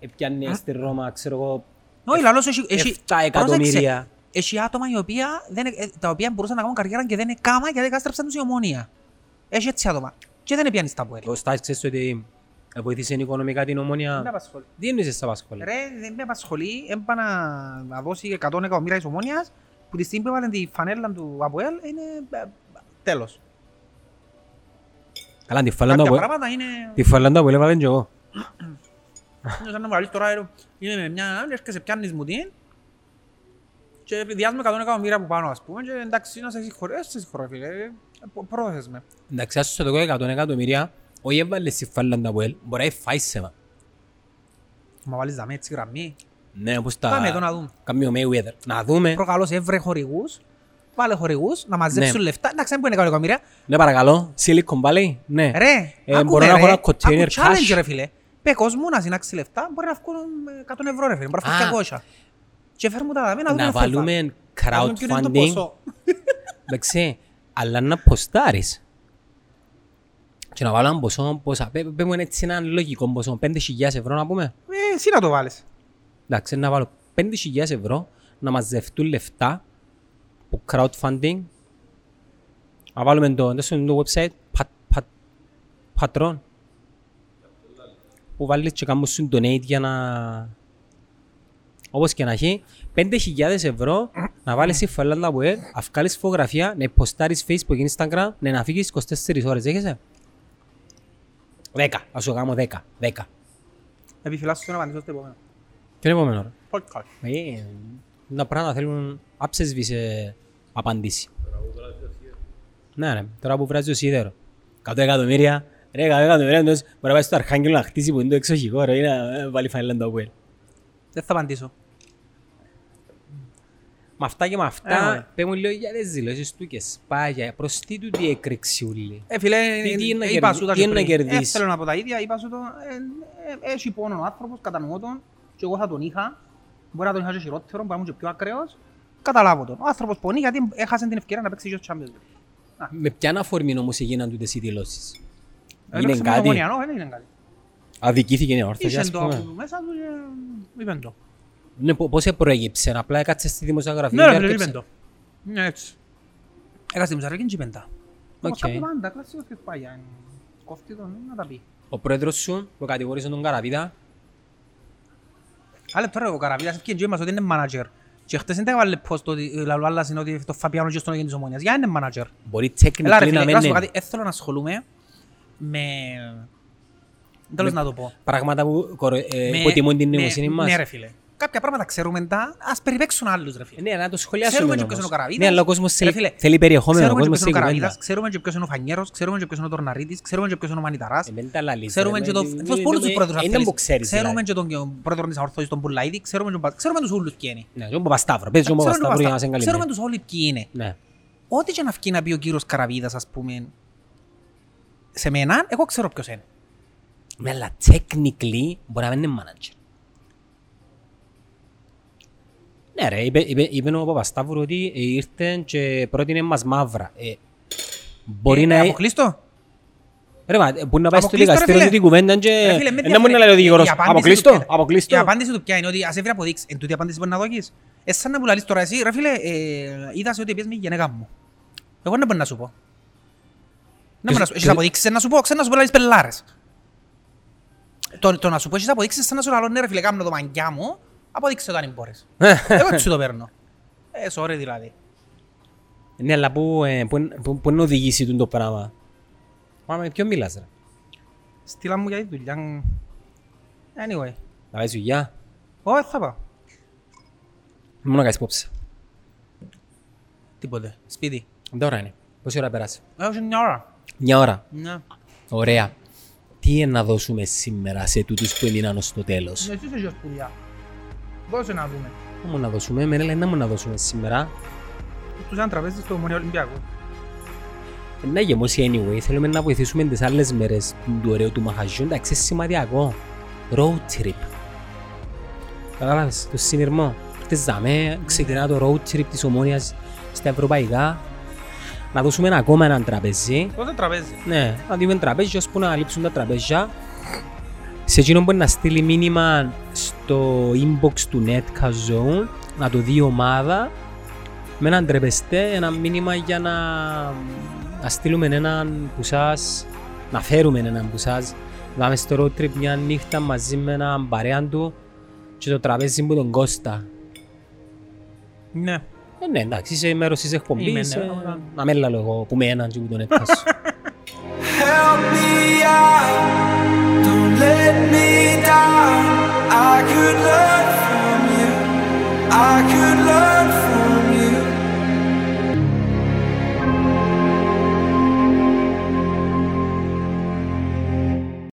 έπιανε στη Ρώμα, ξέρω εγώ, Όχι, λαλός έχει... έχει... 7 εκατομμύρια. Έχει άτομα οι οποία δεν, ε, τα οποία μπορούσαν να κάνουν καριέρα και δεν είναι κάμα γιατί κατάστρεψαν τους η ομόνια. Έχει έτσι άτομα. Και δεν πιάνει στα Αποέλ. Ο Στάθιν ξέρεις ότι Ε, Βοήθησε οικονομικά την Δεν με ομόνια. απασχολεί. Τι εννοείς σε απασχολεί; Ρε, δεν με απασχολεί. Έμπα να, να δώσει 100 εκατομμύρια της ομόνιας που τη στιγμή που έβαλε τη φανέλα του ΑΠΟΕΛ είναι ε, τέλος. Καλά, τη φαλάντα Κάποια που... πράγματα είναι... Τη φαλάντα που έβαλε και εγώ. Είναι σαν να βάλεις τώρα, ε, είναι με μια, έρχεσαι πιάνεις μου την και διάζουμε 100 εκατομμύρια που πάνω, ας πούμε, και εντάξει, να σε συγχωρώ, ε, σε συγχωρώ, φίλε, ε, προ- πρόθεσαι με. Εντάξει, ας σου το πω 100 εκατομμύρια, όχι έβαλε στη φαλάντα που έβαλε, μπορεί να φάει σέμα. Μα βάλεις δαμέ έτσι γραμμή. Ναι, όπως Πάμε εδώ τα... να δούμε. Κάμιο Mayweather. Να δούμε. Προκαλώς έβρε χορηγούς, βάλε χορηγούς, να μαζέψουν Ναι. λεφτά, εντάξει, δεν μπορεί να κάνουν εκατομμύρια. Ναι, παρακαλώ. Silicon Valley. Ναι. Ρε, Ε, άκουμε, μπορώ να ρε, έχω ένα άκου container challenge, cash. ρε φίλε. Πε κόσμο να συνάξει λεφτά, μπορεί να βγουν ε, 100 ευρώ ρε φίλε, μπορεί να Α. βγουν 200. Και φέρ μου τα δαμέ να δούμε Να αυτό θα- βάλουμε να δούμε ποιο είναι το crowdfunding. ποσό. Εντάξει, αλλά να ποστάρεις. Και να βάλω ένα ποσό, πόσα, πέ- πέ μου έτσι έναν λογικό ποσό, 5.000 ευρώ να πούμε. Ε, Εσύ να το βάλεις. Εντάξει, να βάλω 5.000 ευρώ, να μαζευτούν λεφτά από crowdfunding. Να βάλουμε το, δεν είναι το website, πατ, πατ, πατρόν. Που βάλεις και κάνουν σου donate για να... Όπως και να έχει, 5.000 ευρώ να βάλεις στη φαλάντα web, να βγάλεις φωτογραφία, να υποστάρεις facebook, instagram, ναι, να φύγεις 24 ώρες, έχεσαι; 10, ας σου κάνω 10, 10. Επιφυλάσσω να απαντήσω στο επόμενο. Ποιο είναι επόμενο, ρε; Podcast. Ε, τα πράγματα θέλουν άψεσβησε απαντήσει. Ναι, ναι, τώρα που βράζει το σίδερο. 100 εκατομμύρια, ρε, 100 εκατομμύρια, εντός μπορεί να πάει στο Αρχάγγελο να χτίσει που είναι το εξοχικό, ρε, ή να ε, βάλει φανέλα το Αποέλ. Δεν θα απαντήσω. Με αυτά και με Ε, αυτά, ωραία. πέ μου λίγο για τις δηλώσεις του και σπάγια, προς τι του τι έκρηξη ούλη. Ε, φίλε, Τι- τι είναι να είπα κερδί- σου τα τι και είναι να πριν. κερδίσεις; Ε, θέλω να πω τα ίδια, είπα σου το, ε, ε, έχει πόνο ο άνθρωπος, κατανοώ τον, και εγώ θα τον είχα, μπορεί να τον είχα και χειρότερο, μπορεί να ήμουν και πιο ακραίος, καταλάβω τον. Ο άνθρωπος πονεί γιατί έχασε την ευκαιρία να παίξει και στο Champions League. Με ποια αφορμή όμως έγιναν τούτες οι δηλώσεις; Ε, Είναι παίξε με το κάτι, Ομόνια, νο, δεν είναι κάτι. αδικήθηκε η όρθωση, Είχε ας το πούμε. από μέσα του και είπεν το. Ναι, πο- πώς προέγυψε, απλά έκατσε στη δημοσιογραφία. Ναι, και ρε φίλε, άρκεψε. είπεν το. Ναι, έτσι. Έκασε τη μουσαρική και είπεν τα. Οκ. Όπως κάνει πάντα, κλασσικός και πάει, αν κόφτει τον, να τα πει. Ο πρόεδρος σου που κατηγορήσε τον Καραβίδα Αλλά τώρα ο Καραβίδας έφυγε και μας ότι είναι manager. Και χτες δεν τα έβαλε post ότι λαλό άλλας είναι ότι το Φαπιάνο και στον αγένει της Ομόνιας. Για είναι manager. μπορεί Έλα ρε technically φίλε, να να σου πω μένει κάτι, δεν θέλω να ασχολούμαι με... Τέλος να το πω. πράγματα που κορο- ε, Με- υποτιμούν την με- νοημοσύνη μας. Ναι ρε φίλε. Κάποια πράγματα ξέρουμε τα, ας περιπέξουν άλλους ρε φίλε. Ναι, να το σχολιάσουμε Ξέρουμε και όμως. ποιος είναι ο Καραβίδας. Ναι, αλλά ο κόσμος Ρε θέλει, φίλε, θέλει περιεχόμενο, ο Ξέρουμε και κόσμος ποιος είναι ο θέλει Καραβίδας, κουβέντα. ξέρουμε και ποιος είναι ο Φανιέρος, ξέρουμε και ποιος είναι ο Τορναρίτης, ξέρουμε και ποιος είναι ο Μανιταράς. Ε, μην τα λαλείς, Ξέρουμε ρε, και ε, το... ε, Τους ε, πολλούς ε, τους πρόεδρους ε, αν είναι θέλεις. που ξέρεις, Ξέρουμε δηλαδή. και τον πρόεδρος της Αορθώσης, τον Πουλαίδη, ξέρουμε και τον- ξέρουμε τους όλους ποιοι είναι. Ναι, και ο Παπασταύρο. Πες και ο Ξέρουμε Παπασταύρο για να τους- σε Ξέρουμε εγκαλυμμένει. τους όλοι ποιοι είναι. Ναι. Ό,τι και να βγει να πει ο κύριος Καραβίδας, ας πούμε, σε μένα, εγώ ξέρω ποιος είναι. Ναι, αλλά technically μπορεί να μην είναι manager. Ναι ρε, είπε, είπε, είπε ο Παπασταύρου ότι ε, ήρθε και πρότεινε μας μαύρα. Ε, μπορεί Ε, να... Αποκλείστο. Ρε μα, μπορεί να πάει στο Αποκλείστο, ρε δικαστήριο φίλε. του την κουβέντα και... Ρε φίλε, με Ε, τι να μου να λέει ο αφήνει- δικηγόρος, η απάντηση του αποκλείστο, ποια- Η αποκλείστο. απάντηση του ποια είναι ότι ας έβρει αποδείξεις. Εν τούτη απάντηση μπορεί να δώσεις. Εσύ σαν να μου λαλείς τώρα εσύ, ρε φίλε, ε, είδας σε ότι πιες με η γενέκα μου. Εγώ δεν μπορεί να σου πω. Δεν μπορεί να σου Έχεις ποιος- αποδείξεις να σου πω, ξέρω να σου πω λαλείς πελάρες. Το, το να σου πω έχεις αποδείξεις σαν να σου λαλώ ναι ρε φίλε κάμνω το μαγκιά μου, αποδείξε το αν μπορείς. Εγώ έτσι σου το παίρνω. Ε, sorry δηλαδή. Ναι, αλλά πού, ε, πού, πού, πού να οδηγήσει τούτο το πράγμα; Μα με ποιον μιλάς ρε; Στείλα μου για τη δουλειά. Anyway. Να πάει δουλειά; Όχι, θα πάω. Μόνο να κάνεις υπόψη. Τίποτε. Σπίτι. Τώρα είναι. Πόση ώρα πέρασε; Έχω μια ώρα. Μια ώρα. Ναι. Ωραία. Τι είναι να δώσουμε σήμερα σε τούτους που έμειναν ως το τέλος; Εσύ είσαι για σπουδιά. Δώσε να δούμε. Πού μου να δώσουμε, με λένε να μου να δώσουμε σήμερα. Τους αν τραπέζι στο Ομονία Ολυμπιακού. Ε, Να γεμώσει anyway, θέλουμε να βοηθήσουμε τις άλλες μέρες του ωραίου του μαχαζιού. Εντάξει, σημαδιακό. Road trip. Κατάλαβες, το συνειρμό. Χτες δάμε, ξεκινά το road trip της Ομόνιας στα ευρωπαϊκά. Να δώσουμε ένα ακόμα έναν τραπέζι. Δώσε τραπέζι; Ναι, να δούμε τραπέζι ώσπου να λείψουν τα τραπέζια. Σε εκείνον μπορεί να στείλει μήνυμα στο inbox του Netcast Zone, να το δει η ομάδα, με έναν τρεπεστέ, ένα μήνυμα για να, να στείλουμε έναν που σας, να φέρουμε έναν που σας, Πάμε στο road trip μια νύχτα μαζί με έναν παρέα του και το τραπέζι μου τον Κώστα. Ναι. Ε, ναι, εντάξει, είσαι μέρος της Είμαι, εκπομπής. ναι, ε, ωραία. Να με έλα εγώ που με έναν και που τον έπιασω. Help me out, I could learn from you, I could learn from